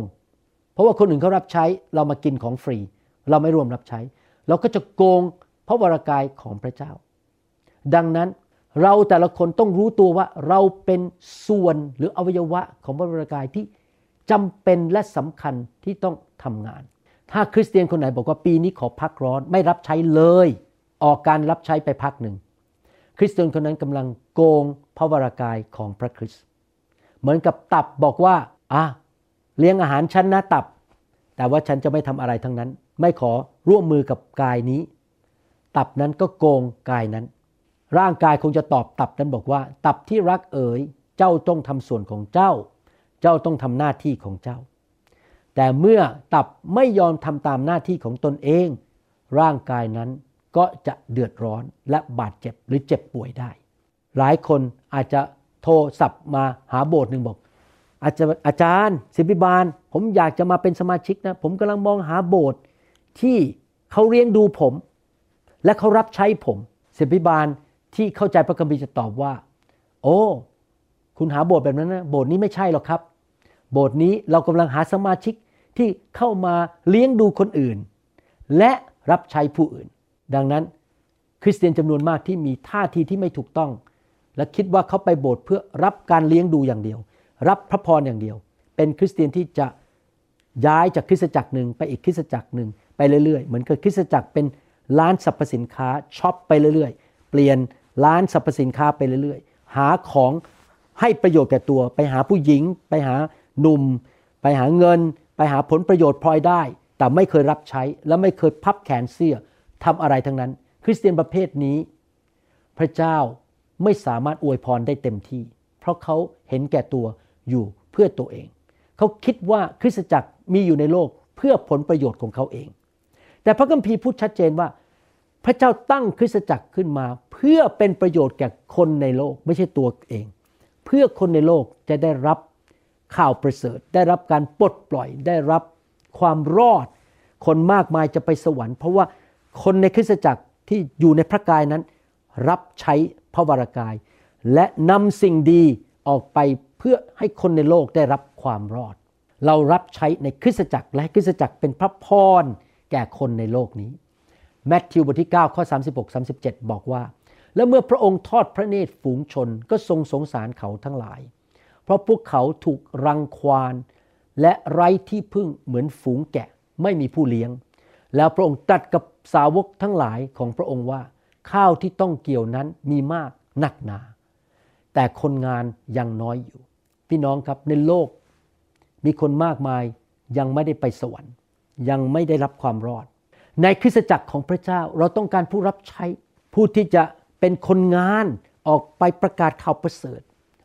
เพราะว่าคนอื่นเขารับใช้เรามากินของฟรี เราไม่ร่วมรับใช้ เราก็จะโกงพระวรากายของพระเจ้า ดังนั้นเราแต่ละคนต้องรู้ตัวว่าเราเป็นส่วนหรืออวัยวะของพระวรากายที่จำเป็นและสำคัญที่ต้องทำงาน ถ้าคริสเตียนคนไหนบอกว่าปีนี้ขอพักร้อนไม่รับใช้เลย ออกการรับใช้ไปพักหนึ่ง คริสเตียนคนนั้นกำลังโกงพระวรากายของพระคริสต์เหมือนกับตับบอกว่าอะเลี้ยงอาหารฉันนะตับ แต่ว่าฉันจะไม่ทำอะไรทั้งนั้น ไม่ขอร่วมมือกับกายนี้ ตับนั้นก็โกงกายนั้น ร่างกายคงจะตอบตับนั้นบอกว่า ตับที่รักเอ๋ยเจ้าต้องทำส่วนของเจ้า เจ้าต้องทำหน้าที่ของเจ้า แต่เมื่อตับไม่ยอมทำตามหน้าที่ของตนเอง ร่างกายนั้นก็จะเดือดร้อนและบาดเจ็บหรือเจ็บป่วยได้ หลายคนอาจจะโทรศัพท์มาหาโบสถ์หนึ่งบอก อาจารย์อาจารย์ศิบิบาล ผมอยากจะมาเป็นสมาชิกนะ ผมกำลังมองหาโบสถ์ที่เขาเลี้ยงดูผม และเขารับใช้ผมศิบิบาลที่เข้าใจพระคัมภีร์จะตอบว่า โอ้ คุณหาโบสถ์แบบนั้นนะโบสถ์นี้ไม่ใช่หรอกครับ โบสถ์นี้เรากำลังหาสมาชิกที่เข้ามาเลี้ยงดูคนอื่น และรับใช้ผู้อื่น ดังนั้นคริสเตียนจำนวนมากที่มีท่าทีที่ไม่ถูกต้อง และคิดว่าเขาไปโบสถ์เพื่อรับการเลี้ยงดูอย่างเดียว รับพระพรอย่างเดียว เป็นคริสเตียนที่จะย้ายจากคริสตจักรหนึ่งไปอีกคริสตจักรหนึ่งไปเรื่อยๆ เหมือนกับคริสตจักรเป็นร้านสรรพสินค้าช็อปไปเรื่อยๆ เปลี่ยนร้านสรรพสินค้าไปเรื่อยๆ หาของให้ประโยชน์แก่ตัว ไปหาผู้หญิง ไปหา หนุ่ม ไปหาเงิน ไปหาผลประโยชน์พลอยได้ แต่ไม่เคยรับใช้และไม่เคยพับแขนเสื้อทำอะไรทั้งนั้น คริสเตียนประเภทนี้ พระเจ้าไม่สามารถอวยพรได้เต็มที่ เพราะเขาเห็นแก่ตัวอยู่เพื่อตัวเอง เขาคิดว่าคริสตจักรมีอยู่ในโลกเพื่อผลประโยชน์ของเขาเอง แต่พระคัมภีร์พูดชัดเจนว่า พระเจ้าตั้งคริสตจักรขึ้นมา เพื่อเป็นประโยชน์แก่คนในโลกไม่ใช่ตัวเอง เพื่อคนในโลกจะได้รับ ข่าวประเสริฐ ได้รับการปลดปล่อยได้รับความรอด คนมากมายจะไปสวรรค์ เพราะว่าคนในคริสตจักรที่อยู่ในพระกายนั้น รับใช้พระวรากาย และนำสิ่งดีออกไปเพื่อให้คนในโลกได้รับความรอด เรารับใช้ในคริสตจักรและคริสตจักรเป็นพระพรแก่คนในโลกนี้แมทธิวบทที่9ข้อ36 37 บอกว่า แล้วเมื่อพระองค์ทอดพระเนตรฝูงชนก็ทรงสงสารเขาทั้งหลาย เพราะพวกเขาถูกรังควานและไร้ที่พึ่งเหมือนฝูงแกะไม่มีผู้เลี้ยง แล้วพระองค์ตรัสกับสาวกทั้งหลายของพระองค์ว่า ข้าวที่ต้องเกี่ยวนั้นมีมากหนักหนา แต่คนงานยังน้อยอยู่ พี่น้องครับในโลก มีคนมากมายยังไม่ได้ไปสวรรค์ ยังไม่ได้รับความรอด ในคริสตจักรของพระเจ้าเราต้องการผู้รับใช้ ผู้ที่จะเป็นคนงานออกไปประกาศข่าวประเสริฐ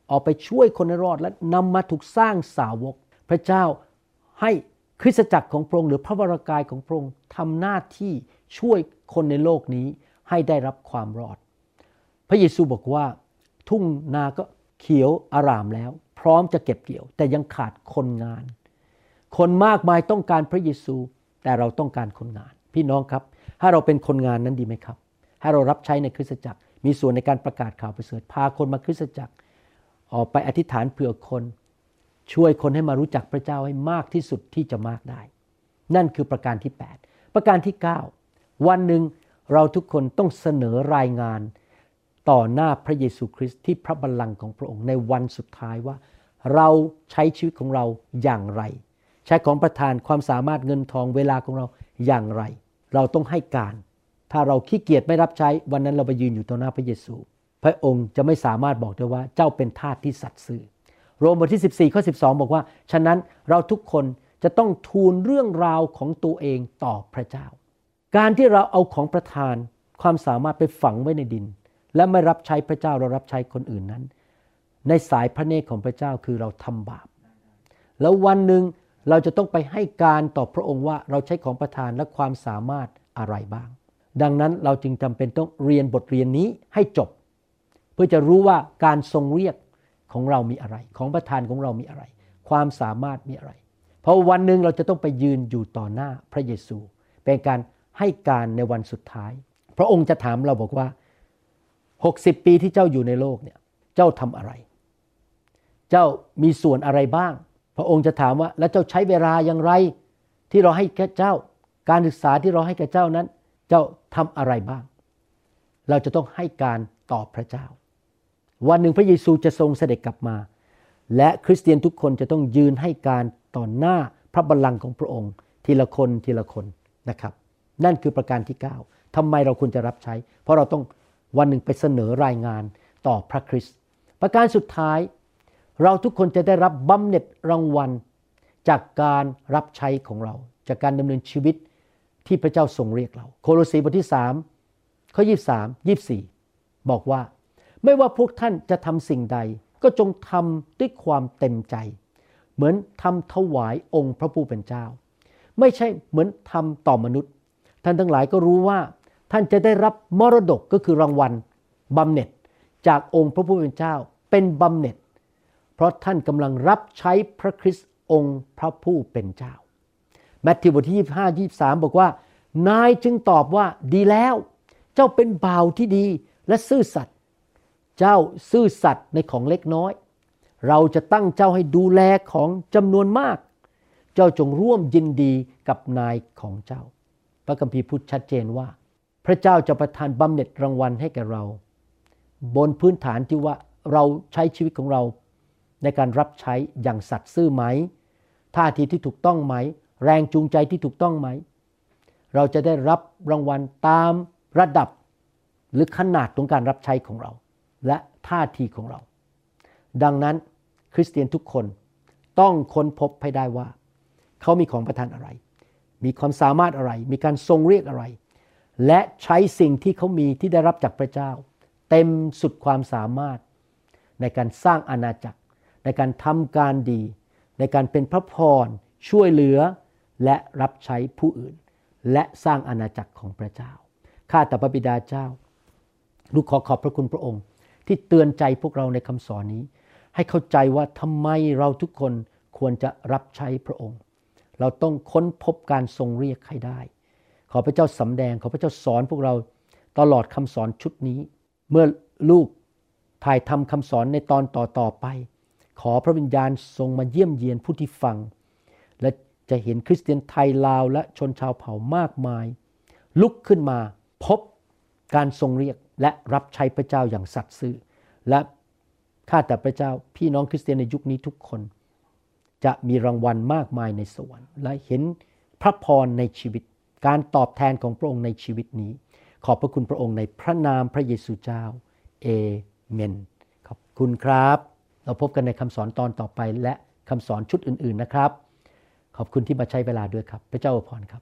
ออกไปช่วยคนให้รอดและนำมาถูกสร้างสาวก พระเจ้าให้คริสตจักรของพระองค์หรือพระวรากายของพระองค์ทำหน้าที่ช่วยคนในโลกนี้ให้ได้รับความรอด พระเยซูบอกว่า ทุ่งนาก็เขียวอารามแล้ว พร้อมจะเก็บเกี่ยว แต่ยังขาดคนงาน คนมากมายต้องการพระเยซู แต่เราต้องการคนงาน พี่น้องครับ ถ้าเราเป็นคนงานนั้นดีไหมครับ ให้เรารับใช้ในคริสตจักร มีส่วนในการประกาศข่าวประเสริฐพาคนมาคริสตจักร ออกไปอธิษฐานเผื่อคน ช่วยคนให้มารู้จักพระเจ้าให้มากที่สุดที่จะมากได้ นั่นคือประการที่ 8 ประการที่ 9 วันหนึ่งเราทุกคนต้องเสนอรายงานต่อหน้าพระเยซูคริสต์ที่พระบัลลังก์ของพระองค์ในวันสุดท้ายว่า เราใช้ชีวิตของเราอย่างไร ใช้ของประทานความสามารถเงินทองเวลาของเราอย่างไร เราต้องให้การ ถ้าเราขี้เกียจไม่รับใช้วันนั้นเราไปยืนอยู่ต่อหน้าพระเยซู พระองค์จะไม่สามารถบอกได้ว่าเจ้าเป็นทาสที่สัตย์ซื่อ โรมบทที่ 14 ข้อ 12 บอกว่า ฉะนั้นเราทุกคนจะต้องทูลเรื่องราวของตัวเองต่อพระเจ้า การที่เราเอาของประทานความสามารถไปฝังไว้ในดิน และไม่รับใช้พระเจ้าเรารับใช้คนอื่นนั้น ในสายพระเนตรของพระเจ้าคือเราทำบาป แล้ววันหนึ่งเราจะต้องไปให้การต่อพระองค์ว่าเราใช้ของประทานและความสามารถอะไรบ้าง ดังนั้นเราจึงจำเป็นต้องเรียนบทเรียนนี้ให้จบ พื่อจะรู้ว่าการทรงเรียกของเรามีอะไร ของประทานของเรามีอะไร ความสามารถมีอะไร เพราะวันหนึ่งเราจะต้องไปยืนอยู่ต่อหน้าพระเยซู เป็นการให้การในวันสุดท้าย พระองค์จะถามเราบอกว่า 60 ปีที่เจ้าอยู่ในโลกเนี่ยเจ้าทำอะไร เจ้ามีส่วนอะไรบ้าง พระองค์จะถามว่าแล้วเจ้าใช้เวลาอย่างไร ที่เราให้แก่เจ้า การศึกษาที่เราให้แก่เจ้านั้น เจ้าทำอะไรบ้าง เราจะต้องให้การตอบพระเจ้า วันหนึ่งพระเยซูจะทรงเสด็จกลับมา และคริสเตียนทุกคนจะต้องยืนให้การต่อหน้าพระบัลลังก์ของพระองค์ ทีละคนทีละคนนะครับ นั่นคือประการที่ 9ทำไมเราควรจะรับใช้ เพราะเราต้องวันหนึ่งไปเสนอรายงานต่อพระคริสต์ประการสุดท้าย เราทุกคนจะได้รับบำเหน็จรางวัล จากการรับใช้ของเรา จากการดำเนินชีวิตที่พระเจ้าทรงเรียกเรา โคโลสีบทที่3ข้อ 23 24 บอกว่า ไม่ว่าพวกท่านจะทำสิ่งใด ก็จงทำด้วยความเต็มใจ เหมือนทำถวายองค์พระผู้เป็นเจ้า ไม่ใช่เหมือนทำต่อมนุษย์ ท่านทั้งหลายก็รู้ว่า ท่านจะได้รับมรดกก็คือรางวัลบำเหน็จจากองค์พระผู้เป็นเจ้า เป็นบำเหน็จ เพราะท่านกำลังรับใช้พระคริสต์องค์พระผู้เป็นเจ้าแมทธิวบทที่25 23 บอกว่า นายจึงตอบว่าดีแล้ว เจ้าเป็นบ่าวที่ดีและซื่อสัตย์ เจ้าซื่อสัตย์ในของเล็กน้อย เราจะตั้งเจ้าให้ดูแลของจำนวนมาก เจ้าจงร่วมยินดีกับนายของเจ้า พระคัมภีร์พูดชัดเจนว่า พระเจ้าจะประทานบำเหน็จรางวัลให้แก่เรา บนพื้นฐานที่ว่าเราใช้ชีวิตของเราในการรับใช้อย่างสัตย์ซื่อไหม ท่าทีที่ถูกต้องไหม แรงจูงใจที่ถูกต้องไหม เราจะได้รับรางวัลตามระดับหรือขนาดของการรับใช้ของเรา และท่าทีของเรา ดังนั้นคริสเตียนทุกคนต้องค้นพบให้ได้ว่า เขามีของประทานอะไร มีความสามารถอะไร มีการทรงเรียกอะไร และใช้สิ่งที่เขามีที่ได้รับจากพระเจ้า เต็มสุดความสามารถ ในการสร้างอาณาจักร ในการทำการดี ในการเป็นพระพรช่วยเหลือและรับใช้ผู้อื่น และสร้างอาณาจักรของพระเจ้าข้าแต่พระบิดาเจ้า ลูกขอขอบพระคุณพระองค์ ที่เตือนใจพวกเราในคำสอนนี้ ให้เข้าใจว่าทำไมเราทุกคนควรจะรับใช้พระองค์ เราต้องค้นพบการทรงเรียกให้ได้ ขอพระเจ้าสำแดง ขอพระเจ้าสอนพวกเราตลอดคำสอนชุดนี้ เมื่อลูกถ่ายทำคำสอนในตอนต่อตอไป ขอพระวิญญาณทรงมาเยี่ยมเยียนผู้ที่ฟัง และจะเห็นคริสเตียนไทยลาวและชนชาวเผ่ามากมาย ลุกขึ้นมาพบการทรงเรียก และรับใช้พระเจ้าอย่างสัตย์ซื่อ และข้าแต่พระเจ้าพี่น้องคริสเตียนในยุคนี้ทุกคน จะมีรางวัลมากมายในสวรรค์ และเห็นพระพรในชีวิต การตอบแทนของพระองค์ในชีวิตนี้ ขอบพระคุณพระองค์ในพระนามพระเยซูเจ้าเอเมนขอบคุณครับ เราพบกันในคำสอนตอนต่อไปและคำสอนชุดอื่น ๆนะครับ ขอบคุณที่มาใช้เวลาด้วยครับ พระเจ้าอวยพรครับ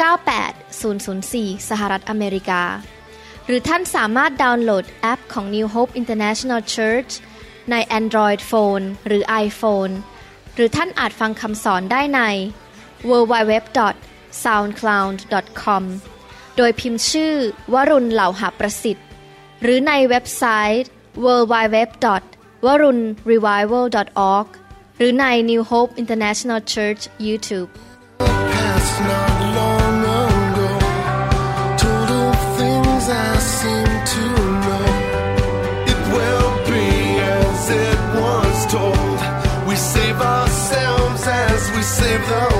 98004 สหรัฐอเมริกา หรือท่านสามารถดาวน์โหลดแอปของ New Hope International Church ใน Android Phone หรือ iPhone หรือท่านอาจฟังคำสอนได้ใน www.soundcloud.com โดยพิมพ์ชื่อวรุณเหล่าหาประสิทธิ์ หรือในเว็บไซต์ www.warunrevival.org หรือใน New Hope International Church YouTube no. give the